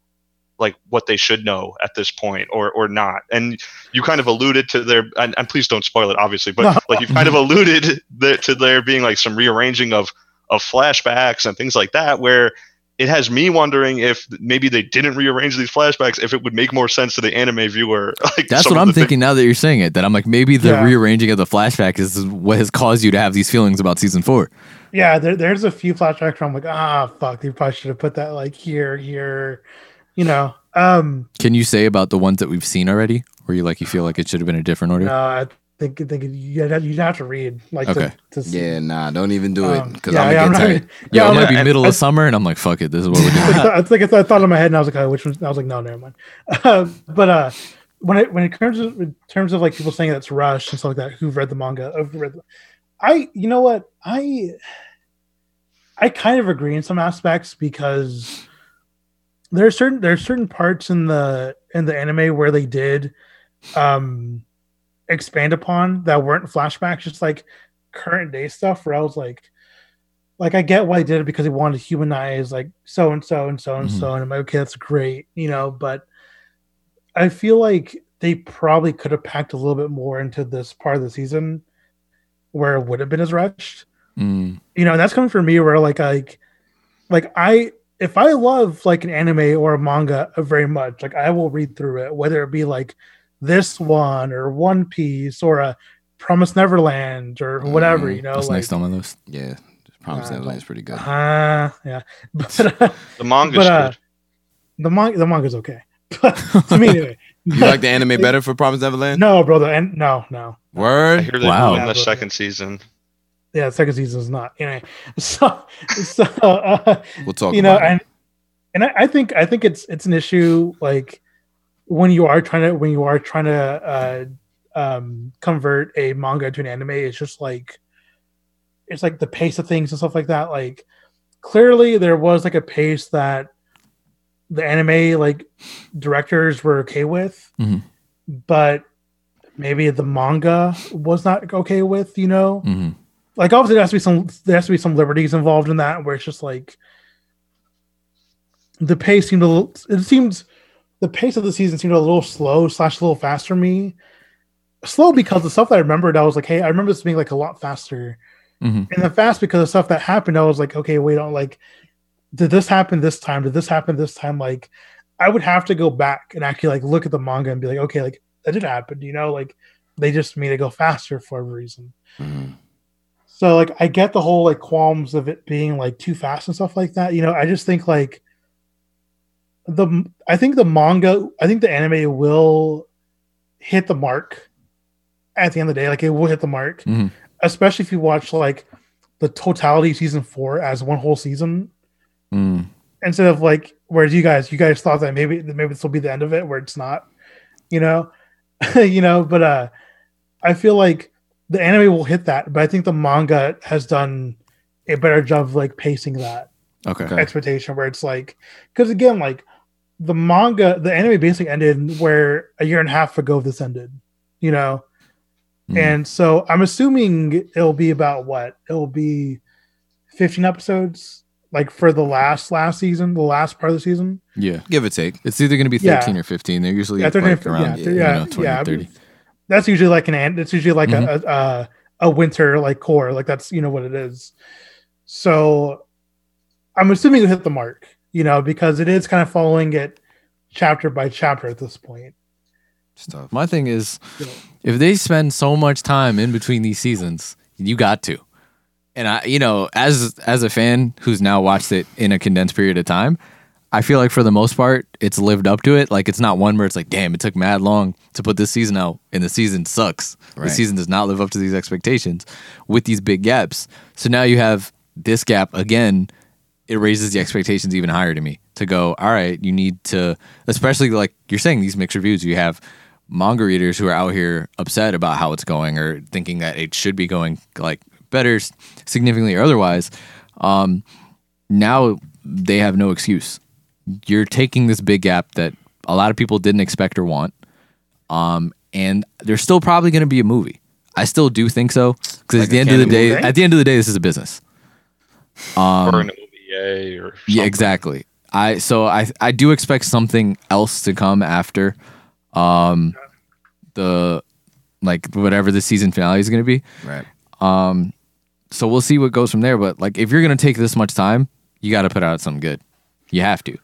like what they should know at this point or or not. And you kind of alluded to their and, and please don't spoil it obviously, but No. like you kind of alluded that, to there being like some rearranging of of flashbacks and things like that where it has me wondering if maybe they didn't rearrange these flashbacks if it would make more sense to the anime viewer like That's what I'm the thing- thinking now that you're saying it. That I'm like, maybe the Yeah. rearranging of the flashback is what has caused you to have these feelings about season four. yeah, there, there's a few flashbacks where I'm like, ah, fuck, they probably should have put that like here, here, you know. Um, Can you say about the ones that we've seen already, where you like you feel like it should have been a different order? no, I think think you'd have, you'd have to read like Okay. to, to. Yeah, nah, don't even do it Um, because yeah, I'm yeah, gonna get not- tired. Yeah, yeah, it might be not- middle I- of summer, and I'm like, fuck it, this is what we're doing. it's like I thought in my head, and I was like, oh, which one? I was like, no, never mind. Uh, but uh, when it when it comes to, in terms of like people saying that's rushed and stuff like that, who've read the manga, who've read, the, I you know what I I kind of agree in some aspects because there are certain there are certain parts in the in the anime where they did um expand upon that weren't flashbacks, just like current day stuff. Where I was like, like I get why he did it because he wanted to humanize like so and so and so and so, and I'm like, okay, that's great, you know. But I feel like they probably could have packed a little bit more into this part of the season where it would have been as rushed Mm, you know, and that's coming from me where like like like I if I love like an anime or a manga very much, like I will read through it, whether it be like this one or One Piece or a Promise Neverland or whatever, Mhm. you know, that's like next on my list. Yeah, Promise Nah, Neverland is pretty good. uh, yeah, but uh, the manga's but uh, good. the manga the manga's okay. To me anyway, You like the anime better for Promise Neverland? no, brother, and no, no, I Word. hear they're Wow. the second season. yeah, second season is not anyway. So so uh, We'll talk. you know about it. and and I, I think i think it's it's an issue like when you are trying to when you are trying to uh um convert a manga to an anime it's just like it's like the pace of things and stuff like that. Like clearly there was like a pace that the anime like directors were okay with Mhm. but maybe the manga was not okay with you know? Hmm like obviously there has to be some there has to be some liberties involved in that where it's just like the pace seemed a little it seems the pace of the season seemed a little slow slash a little faster for me. Slow because the stuff that i remembered i was like hey i remember this being like a lot faster. Hmm and then fast because the stuff that happened i was like okay wait on like did this happen this time? Did this happen this time? Like i would have to go back and actually like look at the manga and be like okay like that did happen you know? Like they just made it go faster for a reason. Mhm. so like I get the whole like qualms of it being like too fast and stuff like that. You know, I just think like the I think the manga, I think the anime will hit the mark at the end of the day. Like it will hit the mark, Mhm. especially if you watch like the totality of season four as one whole season Mm. instead of like whereas you guys you guys thought that maybe maybe this will be the end of it where it's not you know you know but uh i feel like the anime will hit that but i think the manga has done a better job of like pacing that Okay. Okay. expectation where it's like because again like the manga the anime basically ended where a year and a half ago this ended you know Mm. and so i'm assuming it'll be about what it'll be 15 episodes like for the last last season the last part of the season Yeah. Give or take. It's either going to be Yeah. 13 or 15. They're usually Yeah, 13 like around yeah, you yeah, know, 20 yeah, or 30. that's usually like an an- it's usually like Mhm. a, a a winter like cour like that's you know what it is so i'm assuming you hit the mark you know because it is kind of following it chapter by chapter at this point Stuff. My thing is, Yeah. if they spend so much time in between these seasons, you got to. And I, you know, as as a fan who's now watched it in a condensed period of time, I feel like for the most part, it's lived up to it. Like it's not one where it's like, damn, it took mad long to put this season out, and the season sucks. The season does not live up to these expectations with these big gaps. So now you have this gap again. It raises the expectations even higher to me to go. All right, you need to, especially like you're saying these mixed reviews. You have manga readers who are out here upset about how it's going or thinking that it should be going like better, significantly or otherwise. Um, now they have no excuse. You're taking this big gap that a lot of people didn't expect or want, um, and there's still probably going to be a movie. I still do think so because Like at the end of the day, movie? at the end of the day, this is a business. Um, or an OVA or Yeah, exactly. I so I I do expect something else to come after, um, the like whatever the season finale is going to be. Right. Um, so we'll see what goes from there. But like, if you're gonna take this much time, you got to put out something good. You have to.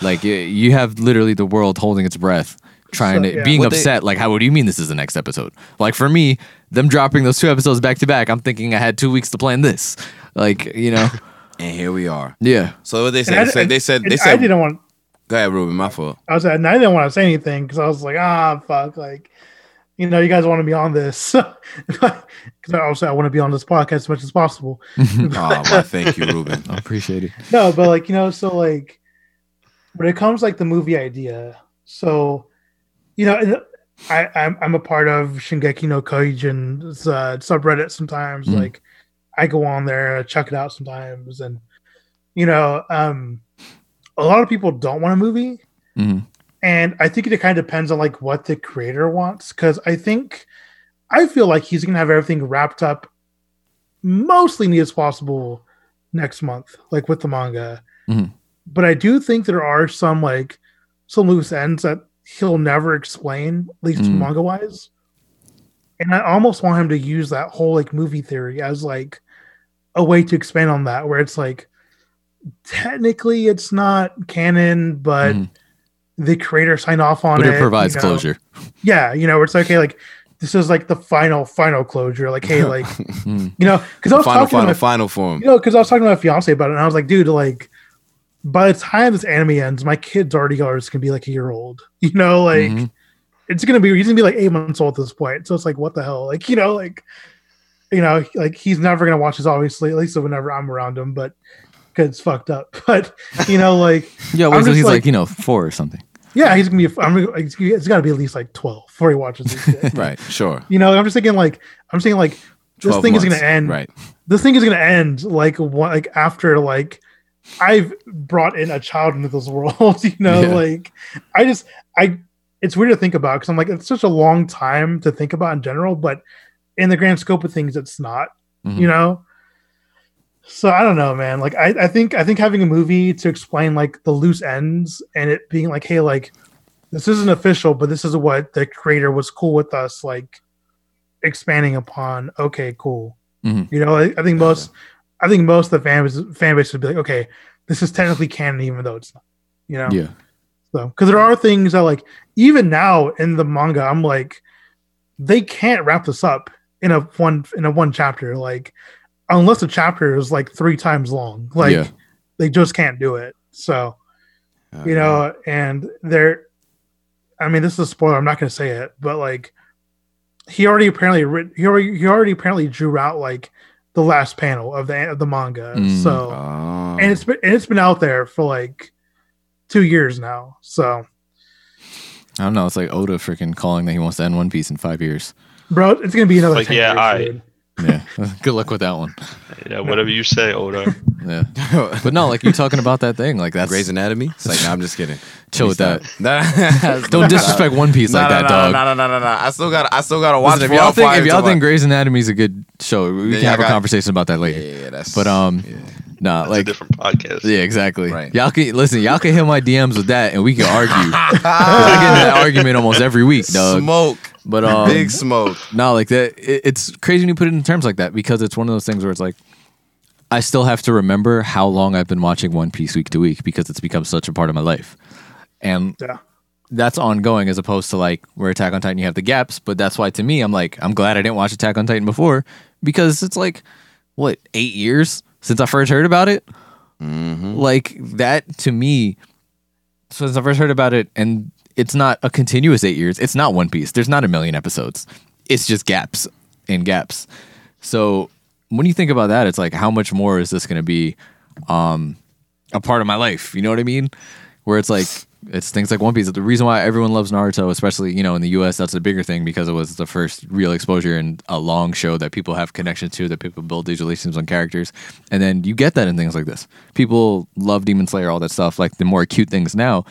Like, y- you have literally the world holding its breath, trying So, to yeah. being What they- upset. like, how? What do you mean this is the next episode? Like for me, them dropping those two episodes back to back, I'm thinking I had two weeks to plan this. Like, you know, And here we are. yeah. So what they said? I- They said they said and they I didn't want. Go ahead, Ruben. My fault. I was and I didn't want to say anything because I was like, ah, fuck, like, you know, you guys want to be on this because obviously I want to be on this podcast as much as possible. Oh, well, thank you, Ruben. I appreciate it. no, but like you know, so like when it comes like the movie idea, so you know, I I'm, I'm a part of Shingeki no Kyojin's uh, subreddit sometimes. Mhm. Like I go on there, check it out sometimes, and you know, um, a lot of people don't want a movie, hmm and I think it kind of depends on like what the creator wants. Because I think I feel like he's gonna have everything wrapped up mostly neat as possible next month, like with the manga. Mhm. But I do think there are some like some loose ends that he'll never explain, at least Mm. manga wise. And I almost want him to use that whole like movie theory as like a way to expand on that, where it's like technically it's not canon, but Mhm. the creator signed off on But it. it provides you know? closure. Yeah, you know, it's okay, like this is like the final, final closure. Like, hey, like Mm. you know, because I was Final, talking final, my, final form. you know, because I was talking to my fiance about it, and I was like, dude, like by the time this anime ends, my kid's already are just gonna be like a year old. You know, like Mhm. it's gonna be he's gonna be like eight months old at this point. So it's like, what the hell? Like, you know, like you know, like he's never gonna watch this, obviously, at least whenever I'm around him, but because it's fucked up. But you know, like Yeah, till just he's like, like- you know four or something. yeah, he's gonna be. I'm gonna, it's, got to be at least like twelve before he watches this shit. Right. Sure. You know, I'm just thinking like I'm saying like this 12 thing is gonna end. Right. This thing is gonna end like one like after like I've brought in a child into this world. You know, Yeah. like I just I it's weird to think about because I'm like it's such a long time to think about in general, but in the grand scope of things, it's not. Mhm. You know. So I don't know, man. Like I, I think I think having a movie to explain like the loose ends and it being like, hey, like this isn't official, but this is what the creator was cool with us, like expanding upon. Okay, cool. Mhm. You know, I, I think most, I think most of the fan base, fan base would be like, okay, this is technically canon, even though it's not. You know, Yeah. so because there are things that like even now in the manga, I'm like, they can't wrap this up in a one in a one chapter, like unless the chapter is like three times long. Like Yeah. they just can't do it. So you know, and they're I mean, this is a spoiler, I'm not gonna say it, but like he already apparently writ- he already he already apparently drew out like the last panel of the of the manga. Mm. So Oh. and it's been and it's been out there for like two years now. So I don't know. It's like Oda freaking calling that he wants to end One Piece in five years. Bro, it's gonna be another Like, 10 yeah, years, I- dude. Yeah. Good luck with that one. Yeah, whatever you say, Oda. Yeah. But no, like you're talking about that thing. Like that's Grey's Anatomy. It's like, no, I'm just kidding. chill with that. that. Don't disrespect One Piece like that, dog. No, no, no, no, no. I still got. I still got to watch. Listen, if y'all think if y'all think Grey's Anatomy is a good show, we Then can have y'all a got- conversation about that later. yeah, yeah, that's. But um, yeah. nah, That's a like different podcast. yeah, exactly. Right. Y'all can listen. Y'all can hit my DMs with that, and we can argue. 'Cause I get in that argument almost every week, dog. smoke, But um, big smoke. No, like that. It, it's crazy when you put it in terms like that because it's one of those things where it's like, I still have to remember how long I've been watching One Piece week to week because it's become such a part of my life, and Yeah. that's ongoing as opposed to like where Attack on Titan you have the gaps. But that's why to me I'm like I'm glad I didn't watch Attack on Titan before because it's like what eight years since I first heard about it. Mm-hmm. Like that to me So since I first heard about it, and it's not a continuous eight years. It's not One Piece. There's not a million episodes. It's just gaps and gaps. So when you think about that, it's like how much more is this going to be um, a part of my life? You know what I mean? Where it's like it's things like One Piece. The reason why everyone loves Naruto, especially you know in the U.S., that's a bigger thing because it was the first real exposure and a long show that people have connection to, that people build these relationships on characters, and then you get that in things like this. People love Demon Slayer, all that stuff, like the more acute things now.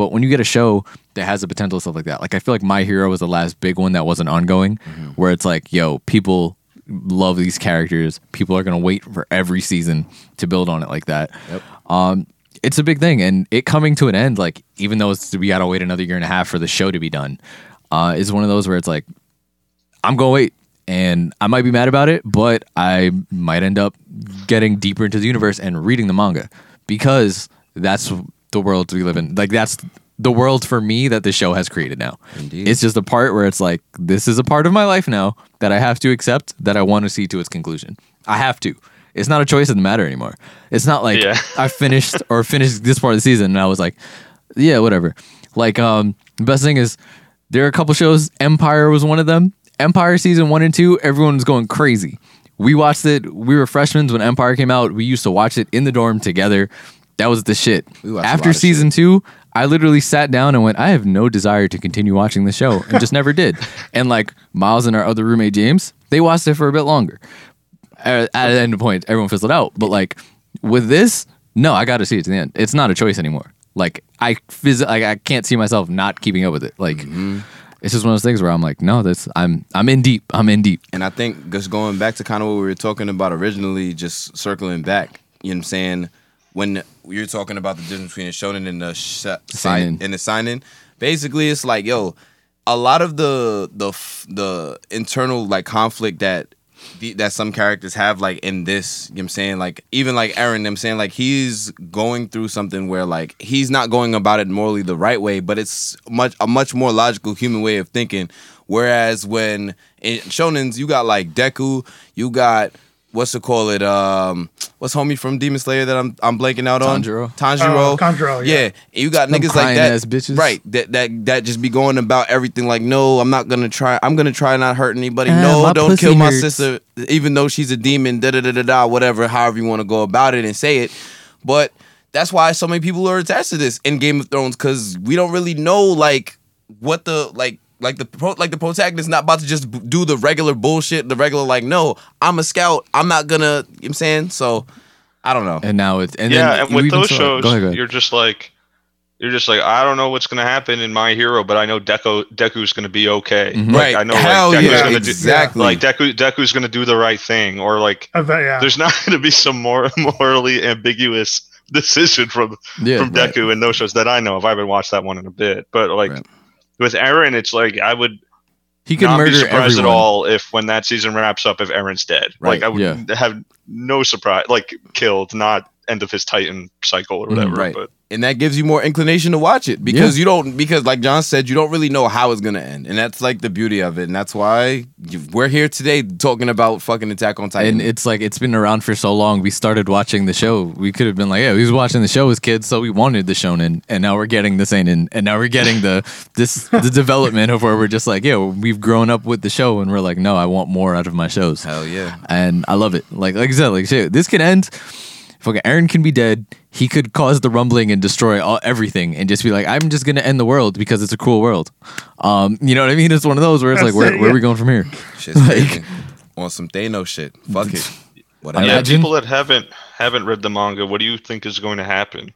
But when you get a show that has the potential of stuff like that, like I feel like My Hero was the last big one that wasn't ongoing, where it's like, yo, people love these characters. People are gonna wait for every season to build on it like that. Um, it's a big thing, and it coming to an end, like even though it's we gotta wait another year and a half for the show to be done, uh, is one of those where it's like, I'm gonna wait, and I might be mad about it, but I might end up getting deeper into the universe and reading the manga because that's the world we live in. Like that's the world for me that the show has created now. Indeed. It's just a part where it's like this is a part of my life now that I have to accept that I want to see to its conclusion. I have to. It's not a choice of the matter anymore. It's not like Yeah. I finished or finished this part of the season and I was like, yeah, whatever. Like um the best thing is there are a couple shows, Empire was one of them. Empire season 1 and 2, everyone was going crazy. We watched it. We were freshmen when Empire came out. We used to watch it in the dorm together. That was the shit. We watched a After season two, I literally sat down and went, I have no desire to continue watching the show and just never did. And like Miles and our other roommate James, they watched it for a bit longer. At, at the end of point, everyone fizzled out. But like with this, no, I got to see it to the end. It's not a choice anymore. Like I phys- like I can't see myself not keeping up with it. Like mm-hmm. it's just one of those things where I'm like, no, this I'm I'm in deep. I'm in deep. And I think just going back to kind of what we were talking about originally, just circling back, you know what I'm saying? When you're talking about the difference between a shonen and the sh- seinen and the seinen basically it's like, yo, a lot of the the the internal like conflict that the, that some characters have like in this, you know what I'm saying? Like even like Eren, I'm saying like he's going through something where like he's not going about it morally the right way, but it's much a much more logical human way of thinking. Whereas when in shonens, you got like Deku, you got what's to call it? Um, what's homie from Demon Slayer that I'm I'm blanking out on? Tanjiro. Tanjiro. Uh, Tanjiro, yeah. yeah. You got Them niggas like that, ass bitches. right? That that that just be going about everything like, no, I'm not gonna try. I'm gonna try not hurt anybody. Ah, no, don't pussy kill my hurts. sister, even though she's a demon. Da da da da da. Whatever, however you want to go about it and say it, but that's why so many people are attached to this in Game of Thrones because we don't really know like what the like. Like the pro, like the protagonist not about to just b- do the regular bullshit, the regular like no, I'm a scout, I'm not gonna, you know what I'm saying? So I don't know. And now it's and yeah, then and with those saw- shows, go ahead, go ahead. you're just like, you're just like, I don't know what's gonna happen in My Hero, but I know Deku Deku's gonna be okay. Mhm. Like, Right. I know Hell like Deku's yeah, gonna exactly. do like Deku Deku's gonna do the right thing, or like bet, yeah. there's not gonna be some more morally ambiguous decision from yeah, from right. Deku in those shows that I know of. I haven't watched that one in a bit, but like Right. With Eren, it's like I would He could not murder be surprised everyone. at all if when that season wraps up, if Eren's dead. Right, Like I would yeah. have no surprise, like killed, not end of his Titan cycle or Mm, whatever. right. But and that gives you more inclination to watch it because you don't because like John said you don't really know how it's gonna end and that's like the beauty of it and that's why you, we're here today talking about fucking Attack on Titan. And it's like it's been around for so long. We started watching the show. We could have been like, yeah, we was watching the show as kids, so we wanted the shonen, and now we're getting the seinen, and now we're getting the this the development of where we're just like, yeah, we've grown up with the show, and we're like, no, I want more out of my shows, Hell yeah. and I love it. Like like I said, like shit, this could end. Fucking Eren can be dead. He could cause the rumbling and destroy all everything, and just be like, I'm just gonna end the world because it's a cruel world. Um, you know what I mean? It's one of those where it's That's like, where, it, where are we going from here? Shit's Like- On some Thanos shit. Fuck it. Whatever. yeah, people that haven't haven't read the manga, what do you think is going to happen?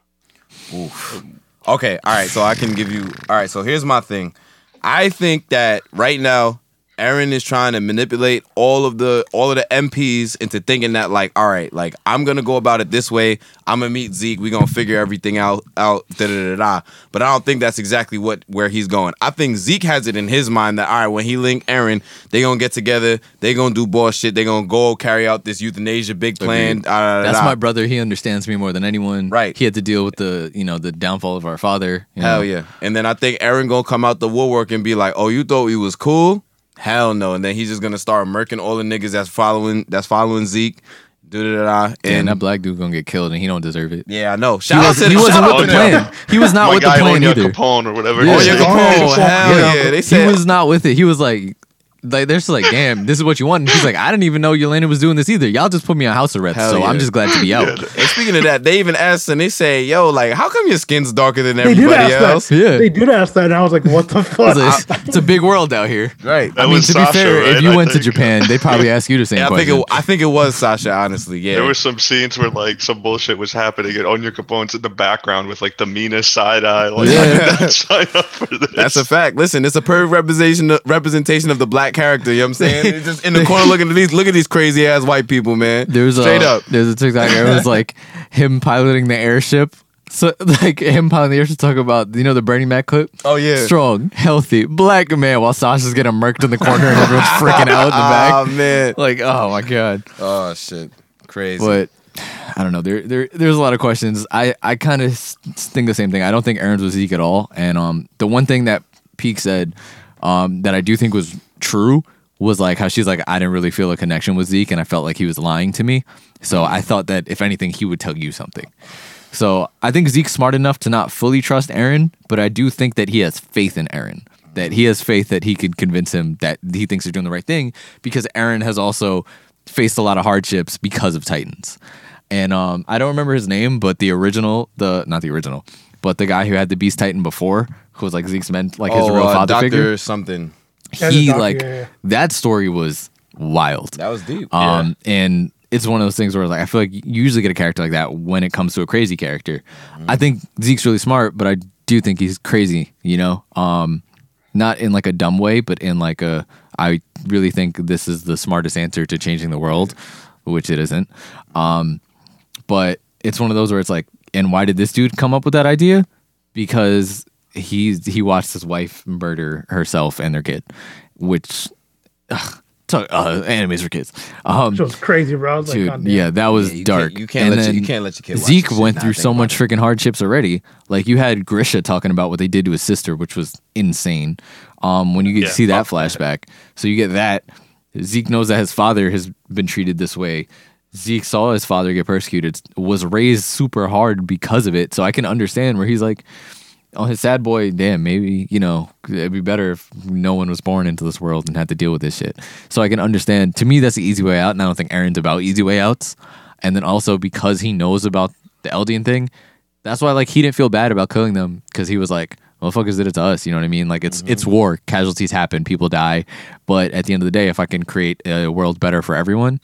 Oof. Okay, all right. So I can give you. All right. So here's my thing. I think that right now, Eren is trying to manipulate all of the all of the MPs into thinking that like, all right, like I'm gonna go about it this way. I'm gonna meet Zeke. We're gonna figure everything out. Out. Da da da da. But I don't think that's exactly what where he's going. I think Zeke has it in his mind that all right, when he link Eren, they gonna get together. They gonna do bullshit. They gonna go carry out this euthanasia big plan. Da, da, da, That's my brother. He understands me more than anyone. Right. He had to deal with the you know the downfall of our father. you Hell know. yeah. And then I think Eren gonna come out the woodwork and be like, "Oh, you thought we was cool? Hell no." And then he's just gonna start murking all the niggas that's following that's following Zeke. Da, da, da, da. And And that black dude gonna get killed, and he don't deserve it. yeah, I know. He, Shout out was, to he shout wasn't with the them. plan. He was not My with the guy plan either. Capone or whatever. Yeah. Oh, Yeah. yeah, Yeah. Capone. Hell Yeah. yeah. They he was not with it. He was like, like they're just like, damn, this is what you want. And he's like, I didn't even know Yelena was doing this either. Y'all just put me on house arrest, Hell so I'm just glad to be out. And speaking of that, they even asked and they say, "Yo, like, how come your skin's darker than everybody ask else?" that. Yeah. They did ask that, and I was like, "What the fuck?" It's, a, it's a big world out here. Right. That I mean, to Sasha, be fair, right? if you I went to. Japan, they probably ask you the same Yeah, I think it. I think it was Sasha. Honestly, yeah. There were some scenes where like some bullshit was happening, and Onyankopon's in the background with like the meanest side eye. Like, Yeah. I did not sign up for this. That's a fact. Listen, it's a perfect representation representation of the black character. You know what I'm saying? It's just in the corner looking at these. Look at these crazy ass white people, man. There's straight a, up. There's a TikTok. It was like him piloting the airship. So like him piloting the airship. Talk about you know the Bernie Mac clip. Oh yeah. Strong, healthy, black man. While Sasha's getting murked in the corner and everyone's freaking out in the back. Oh man. Like oh my god. Oh shit. Crazy. But I don't know. There, there, there's a lot of questions. I, I kind of think the same thing. I don't think Eren's was Zeke at all. And um, the one thing that Pieck said, um, that I do think was true was like how she's like, I didn't really feel a connection with Zeke, and I felt like he was lying to me. So I thought that if anything, he would tell you something. So I think Zeke's smart enough to not fully trust Eren, but I do think that he has faith in Eren. That he has faith that he could convince him that he thinks they're doing the right thing because Eren has also faced a lot of hardships because of Titans. And um, I don't remember his name, but the original, the not the original, but the guy who had the Beast Titan before, who was like Zeke's men, like his oh, real uh, father Doctor figure. something. Yeah, the He doc- like yeah, yeah. that story was wild. That was deep. Um, and it's one of those things where like I feel like you usually get a character like that when it comes to a crazy character. I think Zeke's really smart, but I do think he's crazy. You know, um, not in like a dumb way, but in like a I really think this is the smartest answer to changing the world, which it isn't. Um, but it's one of those where it's like, and why did this dude come up with that idea? Because he's he watched his wife murder herself and their kid, which ugh, talk, uh, animes for kids. Um, It was crazy, bro. I was dude, God damn. yeah, that was Yeah, you dark. Can't, you can't And let you, you can't let your kid. Zeke this went through so much freaking hardships already. Like you had Grisha talking about what they did to his sister, which was insane. Um, when you get Yeah, to see that fuck that. flashback, so you get that. Zeke knows that his father has been treated this way. Zeke saw his father get persecuted, was raised super hard because of it. So I can understand where he's like, oh, his sad boy, damn, maybe, you know, it'd be better if no one was born into this world and had to deal with this shit. So I can understand. To me, that's the easy way out. And I don't think Eren's about easy way outs. And then also because he knows about the Eldian thing, that's why like he didn't feel bad about killing them because he was like, motherfuckers did it to us. You know what I mean? Like it's it's war. Casualties happen. People die. But at the end of the day, if I can create a world better for everyone,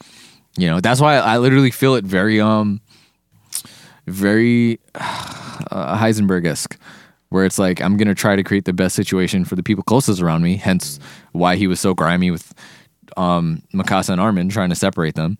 you know, that's why I literally feel it very um very uh, Heisenberg esque, where it's like I'm gonna try to create the best situation for the people closest around me. Hence, why he was so grimy with um, Mikasa and Armin, trying to separate them,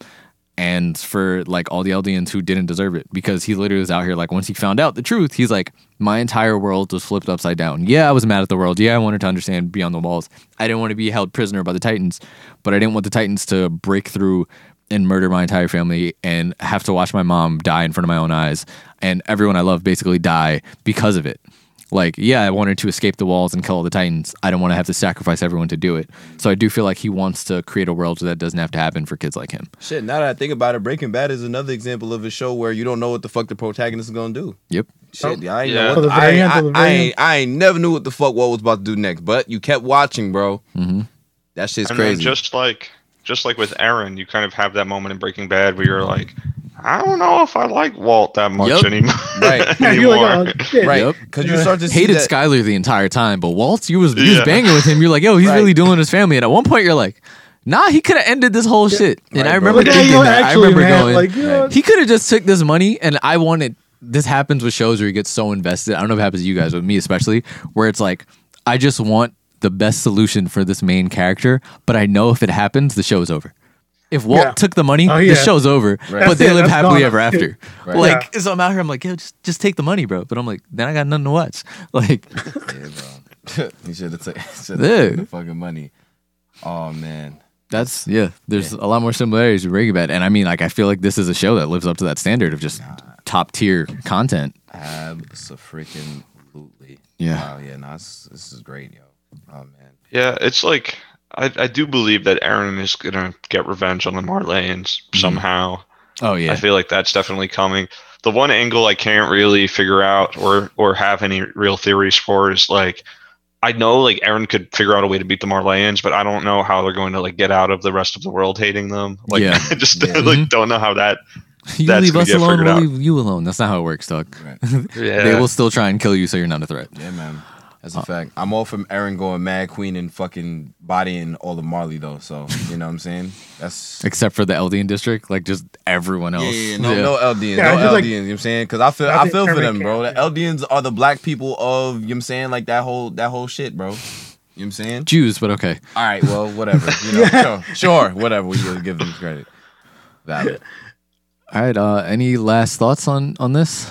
and for like all the Eldians who didn't deserve it, because he literally was out here like once he found out the truth, he's like, my entire world was flipped upside down. Yeah, I was mad at the world. Yeah, I wanted to understand beyond the walls. I didn't want to be held prisoner by the Titans, but I didn't want the Titans to break through and murder my entire family and have to watch my mom die in front of my own eyes and everyone I love basically die because of it. Like, yeah, I wanted to escape the walls and kill all the Titans. I don't want to have to sacrifice everyone to do it. So I do feel like he wants to create a world that doesn't have to happen for kids like him. Shit, now that I think about it, Breaking Bad is another example of a show where you don't know what the fuck the protagonist is gonna do. Yep. Shit, I ain't Yeah. know Till what the I, ain't- end, till the I, I ain't I ain't never knew what the fuck what was about to do next, but you kept watching, bro. hmm That shit's and then crazy. just like just like with Eren, you kind of have that moment in Breaking Bad where you're like, I don't know if I like Walt that much Yep. anymore. Right. Yeah, you're anymore. like, oh, shit. right, Yep. because you start to see Hated that, Skyler the entire time, but Walt, you was you was banging with him. You're like, yo, he's Right. really doing his family. And at one point, you're like, nah, he could have ended this whole shit. And Right, I remember Like, thinking know, that. actually, I remember man, going, like, you know, he could have just took this money. And I wanted. This happens with shows where you get so invested. I don't know if it happens to you guys, but me especially, where it's like, I just want the best solution for this main character, but I know if it happens, the show is over. If Walt Yeah. took the money, Oh, the show's over. Right. But they it, live that's happily gone. ever after. Right. Like, Yeah. so I'm out here. I'm like, yo, just just take the money, bro. But I'm like, then I got nothing to watch. Like, Yeah, bro. you should have taken Yeah. the fucking money. Oh man. That's yeah. There's a lot more similarities with Breaking Bad, and I mean, like, I feel like this is a show that lives up to that standard of just top tier content. Absolutely. Yeah. Wow, yeah, no, this, this is great, yo. Oh man. Yeah, it's like I, I do believe that Eren is gonna get revenge on the Marleyans Mhm. somehow. Oh yeah. I feel like that's definitely coming. The one angle I can't really figure out or or have any real theories for is like I know like Eren could figure out a way to beat the Marleyans, but I don't know how they're going to like get out of the rest of the world hating them. Like Yeah. I just Yeah. like don't know how that. you That's leave us alone, we'll leave you alone. That's not how it works, dog. Right. Yeah. They will still try and kill you, so you're not a threat. Yeah, man. That's a fact. I'm all from Eren going Mad Queen and fucking bodying all of Marley though. So you know what I'm saying? That's Except for the Eldian district, like just everyone else. yeah, yeah. no, no Eldians, Yeah, no just Eldians. like- you know what I'm saying? Because I feel, I I feel for them, bro. The character. Eldians are the black people of, you know what I'm saying? Like that whole, that whole shit, bro. You know what I'm saying? Jews, but okay. All right, well, whatever. You know, sure, sure, whatever. We will give them credit. Valid. All right. Uh, any last thoughts on on this?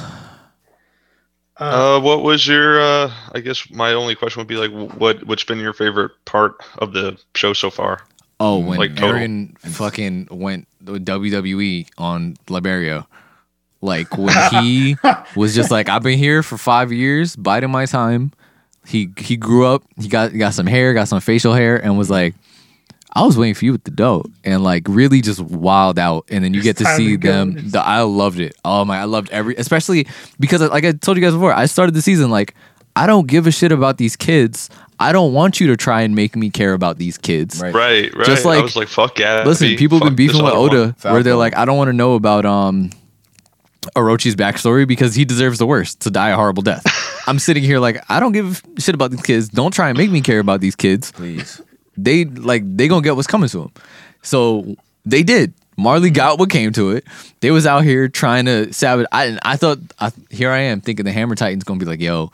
Uh, Uh, what was your? Uh, I guess my only question would be like, what what's been your favorite part of the show so far? Oh, when Like total. Eren fucking went with WWE on Liberio. Like when he was just like, I've been here for five years, biding my time. He he grew up, he got got some hair, got some facial hair, and was like, I was waiting for you with the dough. And like really just wild out. And then you get to see them. The, I loved it. Oh my I loved every especially because like I told you guys before, I started the season like I don't give a shit about these kids. I don't want you to try and make me care about these kids. Right. Right, right. Just I like- was like, fuck yeah. Listen, Abby, people have been beefing with. Oda where they're like, I don't want to know about um Orochi's backstory because he deserves the worst to die a horrible death. I'm sitting here like, I don't give a shit about these kids. Don't try and make me care about these kids. Please. They like they gonna get what's coming to them. So they did. Marley mm-hmm. got what came to it. They was out here trying to sabotage. I I thought I, here I am thinking the Hammer Titan's gonna be like, yo,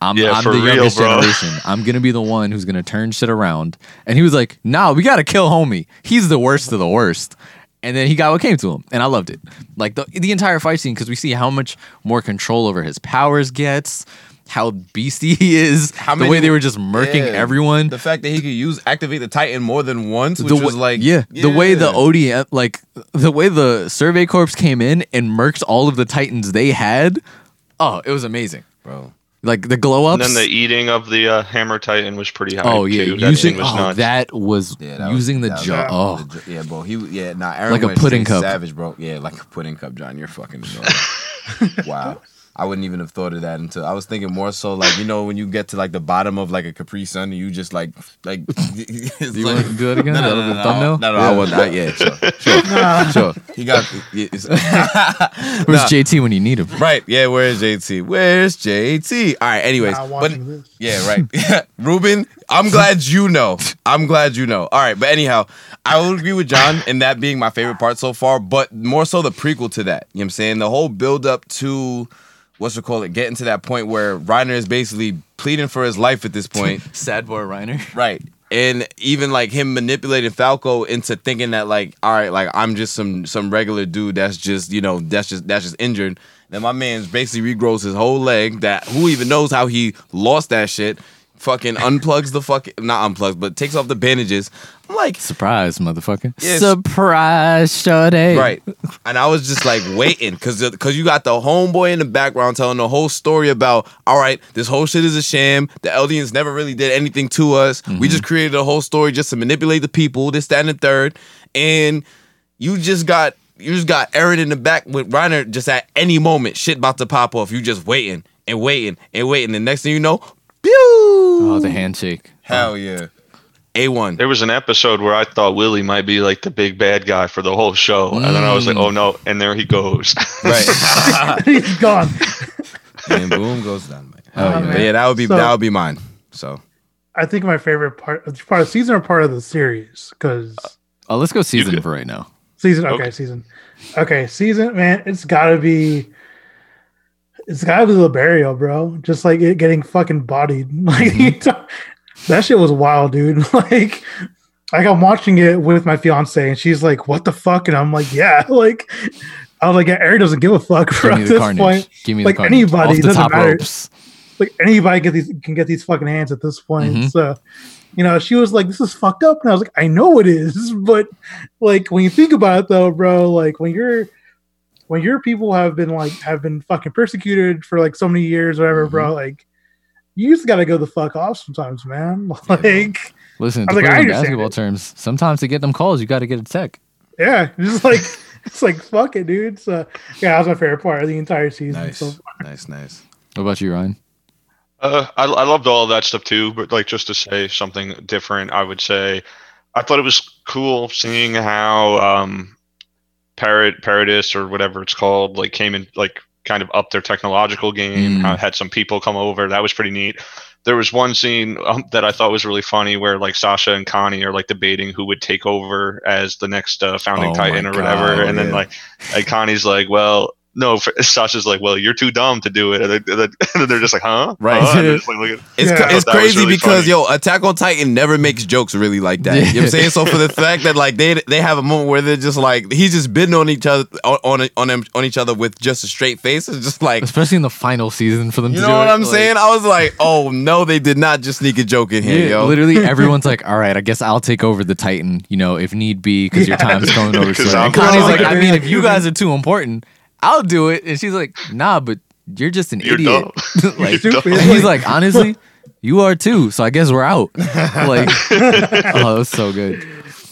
I'm, Yeah, I'm the real, youngest bro. generation. I'm gonna be the one who's gonna turn shit around. And he was like, Nah, we gotta kill homie. He's the worst of the worst. And then he got what came to him, and I loved it. Like the the entire fight scene because we see how much more control over his powers gets, how beastie he is, How the way they were just murking Yeah. everyone. The fact that he could use activate the Titan more than once, which the was way, like yeah, the way the yeah. ODM like the way the Survey Corps came in and murked all of the Titans they had. Oh, it was amazing. bro. Like the glow ups. And then the eating of the uh, Hammer Titan was pretty high. oh yeah, too. That using scene was oh, that was Yeah, that using that the was- jaw. Oh, the yeah, bro. He yeah, nah. Eren Like a pudding cup. savage, bro. Yeah, like a pudding cup, John. You're fucking annoying. wow. I wouldn't even have thought of that until I was thinking more so like you know when you get to like the bottom of like a Capri Sun and you just like like. it's do you like- want to do that again? No, no, That no, was no, a thumbnail. no, no, I want that. Yeah, sure, sure, Nah. sure. He got yeah, it's- Where's Nah. JT when you need him? right. Yeah, where's JT? Where's JT? All right. Anyways, Not but this. yeah, right. Ruben, I'm glad you know. I'm glad you know. All right, but anyhow, I will agree with John in that being my favorite part so far, but more so the prequel to that. You know what I'm saying? The whole build up to what's it call it, getting to that point where Reiner is basically pleading for his life at this point. Sad boy Reiner. right. And even like him manipulating Falco into thinking that like, all right, like I'm just some some regular dude that's just, you know, that's just that's just injured. Then my man's basically regrows his whole leg that who even knows how he lost that shit. Fucking unplugs the fucking not unplugs, but takes off the bandages. I'm like, Surprise, motherfucker. Yes. Surprise, Sade. Right. And I was just like waiting because because you got the homeboy in the background telling the whole story about, all right, this whole shit is a sham. The Eldians never really did anything to us. We mm-hmm. just created a whole story just to manipulate the people, this, that, and the third. And you just got you just got Eren in the back with Reiner just at any moment, shit about to pop off. You just waiting and waiting and waiting. The next thing you know, pew! Oh, the handshake. Hell yeah. A1. There was an episode where I thought Willie might be like the big bad guy four the whole show, and then I was like, Mm. "Oh no!" And there he goes. Right. He's gone. and boom goes down. man. Oh, Hell yeah. yeah. But yeah, that would be So- that would be mine. So I think my favorite part, part of the season or part of the series, because Oh, let's go season for right now. season. Okay, Okay. season. Okay, season. Man, it's gotta be. It's gotta be Liberio, bro. Just like it getting fucking bodied. Like that shit was wild, dude. Like, like I'm watching it with my fiance, and she's like, "What the fuck?" And I'm like, "Yeah." Like, I was like, yeah, "Eren doesn't give a fuck." Bro, at this carnage. point, Give me like, the carnage. anybody, Off the doesn't matter. ropes. like anybody get these can get these fucking hands at this point. Mhm. So, you know, she was like, "This is fucked up," and I was like, "I know it is," but like when you think about it, though, bro, like when you're when your people have been like have been fucking persecuted for like so many years, whatever, bro, like you just gotta go the fuck off sometimes, man. Like, Listen, I to was like, put it I in basketball it. terms, sometimes to get them calls, you got to get a tech. yeah, just like it's like fuck it, dude. So yeah, that was my favorite part of the entire season. Nice, So nice, nice. What about you, Ryan? Uh, I, I loved all that stuff too, but like just to say something different, I would say I thought it was cool seeing how um, Parrot Paradis or whatever it's called like came in like kind of up their technological game. Mm. Had some people come over. That was pretty neat. There was one scene um, that I thought was really funny where like Sasha and Connie are like debating who would take over as the next uh, founding Oh titan or whatever, God, and then like and Connie's like, well. No, Sasha's like, well, you're too dumb to do it, and then, and then- they're just like, huh? Right. Huh? And they're just like, look at- It's, Yeah. it's thought that was crazy really because funny. yo, Attack on Titan never makes jokes really like that. You know what I'm saying? So for the fact that like they they have a moment where they're just like he's just bidding on each other on on on, them, on each other with just a straight face. It's just like Especially in the final season for them you know what it, I'm like- saying? I was like, oh no, they did not just sneak a joke in here, Yeah, yo. literally everyone's like, "All right, I guess I'll take over the Titan, you know, if need be, because your Yeah. time's coming over soon." And Connie's like, "I mean, if you guys are too important, I'll do it." And she's like, "Nah, but you're just an You're idiot." dumb. like, You're dumb. and he's like, "Honestly, you are too." So I guess we're out. like, oh, that's so good.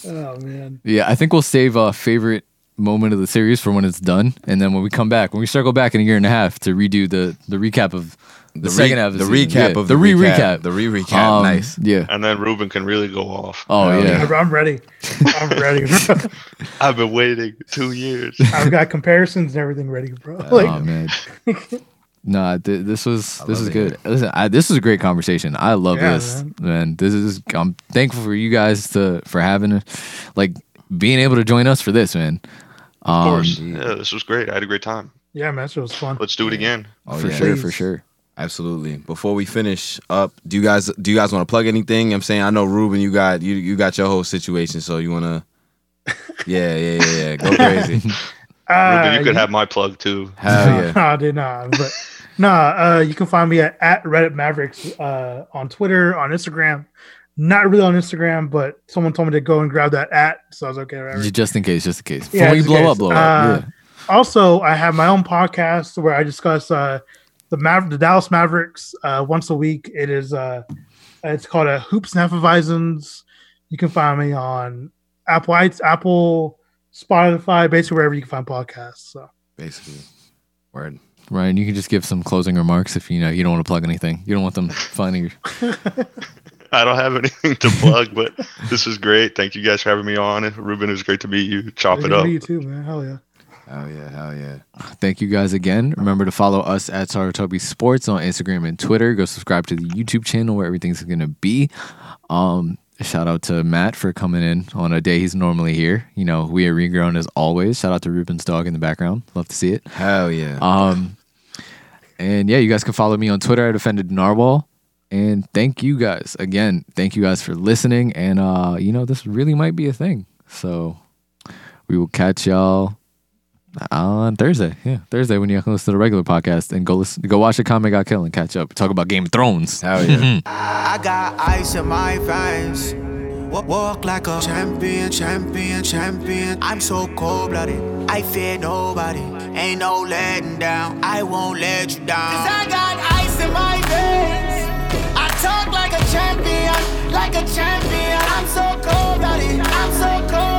oh man. Yeah, I think we'll save a favorite moment of the series for when it's done, and then when we come back, when we circle back in a year and a half to redo the the recap of the, re- second half, of the season. recap Yeah, of the the re recap. recap, The re-recap. Nice. Yeah. And then Ruben can really go off. Oh Hell yeah. I'm ready. I'm ready. I've been waiting two years. I've got comparisons and everything ready, bro. Like, oh man. Nah, th- this was I this is it. good. Listen, I, this was a great conversation. I love Yeah, this, man. This is. I'm thankful for you guys to for having, like, being able to join us for this, man. Of Um, course. Yeah, this was great. I had a great time. yeah, man, it was fun. Let's do it again. Oh, for yeah. sure, for sure. Absolutely. Before we finish up, do you guys do you guys want to plug anything? I'm saying I know Ruben, you got you you got your whole situation, so you wanna Yeah, yeah, yeah, yeah. Go crazy. Ruben, you Uh, could have my plug too. Hell yeah. no, I did not. But nah, uh, you can find me at, at Reddit Mavericks uh, on Twitter, on Instagram. Not really on Instagram, but someone told me to go and grab that at, so I was okay. Whatever. Just in case, just in case. Before Yeah, you in blow case. up, blow Uh, up. Also, I have my own podcast where I discuss uh, the Maver- the Dallas Mavericks uh, once a week. It is uh, it's called a Hoops and Hefeweizens. You can find me on Apple, iTunes, Apple, Spotify, basically wherever you can find podcasts. So Basically. Word. Yeah. Ryan, you can just give some closing remarks if you know you don't want to plug anything. You don't want them finding your. I don't have anything to plug, but this is great. Thank you guys for having me on. And Ruben, it was great to meet you. Chop good it up. meet you too, man. Hell yeah. Hell yeah, hell yeah. Thank you guys again. Remember to follow us at Sarutobi Sports on Instagram and Twitter. Go subscribe to the YouTube channel where everything's going to be. Um, shout out to Matt for coming in on a day he's normally here. You know, we are regrown as always. Shout out to Ruben's dog in the background. Love to see it. Hell yeah. Um, and yeah, you guys can follow me on Twitter at Offended Narwhal. And thank you guys again. Thank you guys for listening. And uh, you know, this really might be a thing. So we will catch y'all on Thursday. Yeah, Thursday when you listen to the regular podcast and go listen, go watch Akame ga Kill and catch up. Talk about Game of Thrones. Hell yeah. Mm-hmm. I got ice in my veins. Walk like a champion, champion, champion. I'm so cold blooded. I fear nobody. Ain't no letting down. I won't let you down. Cause I got ice in my veins. I talk like a champion, like a champion. I'm so cold blooded. I'm so cold.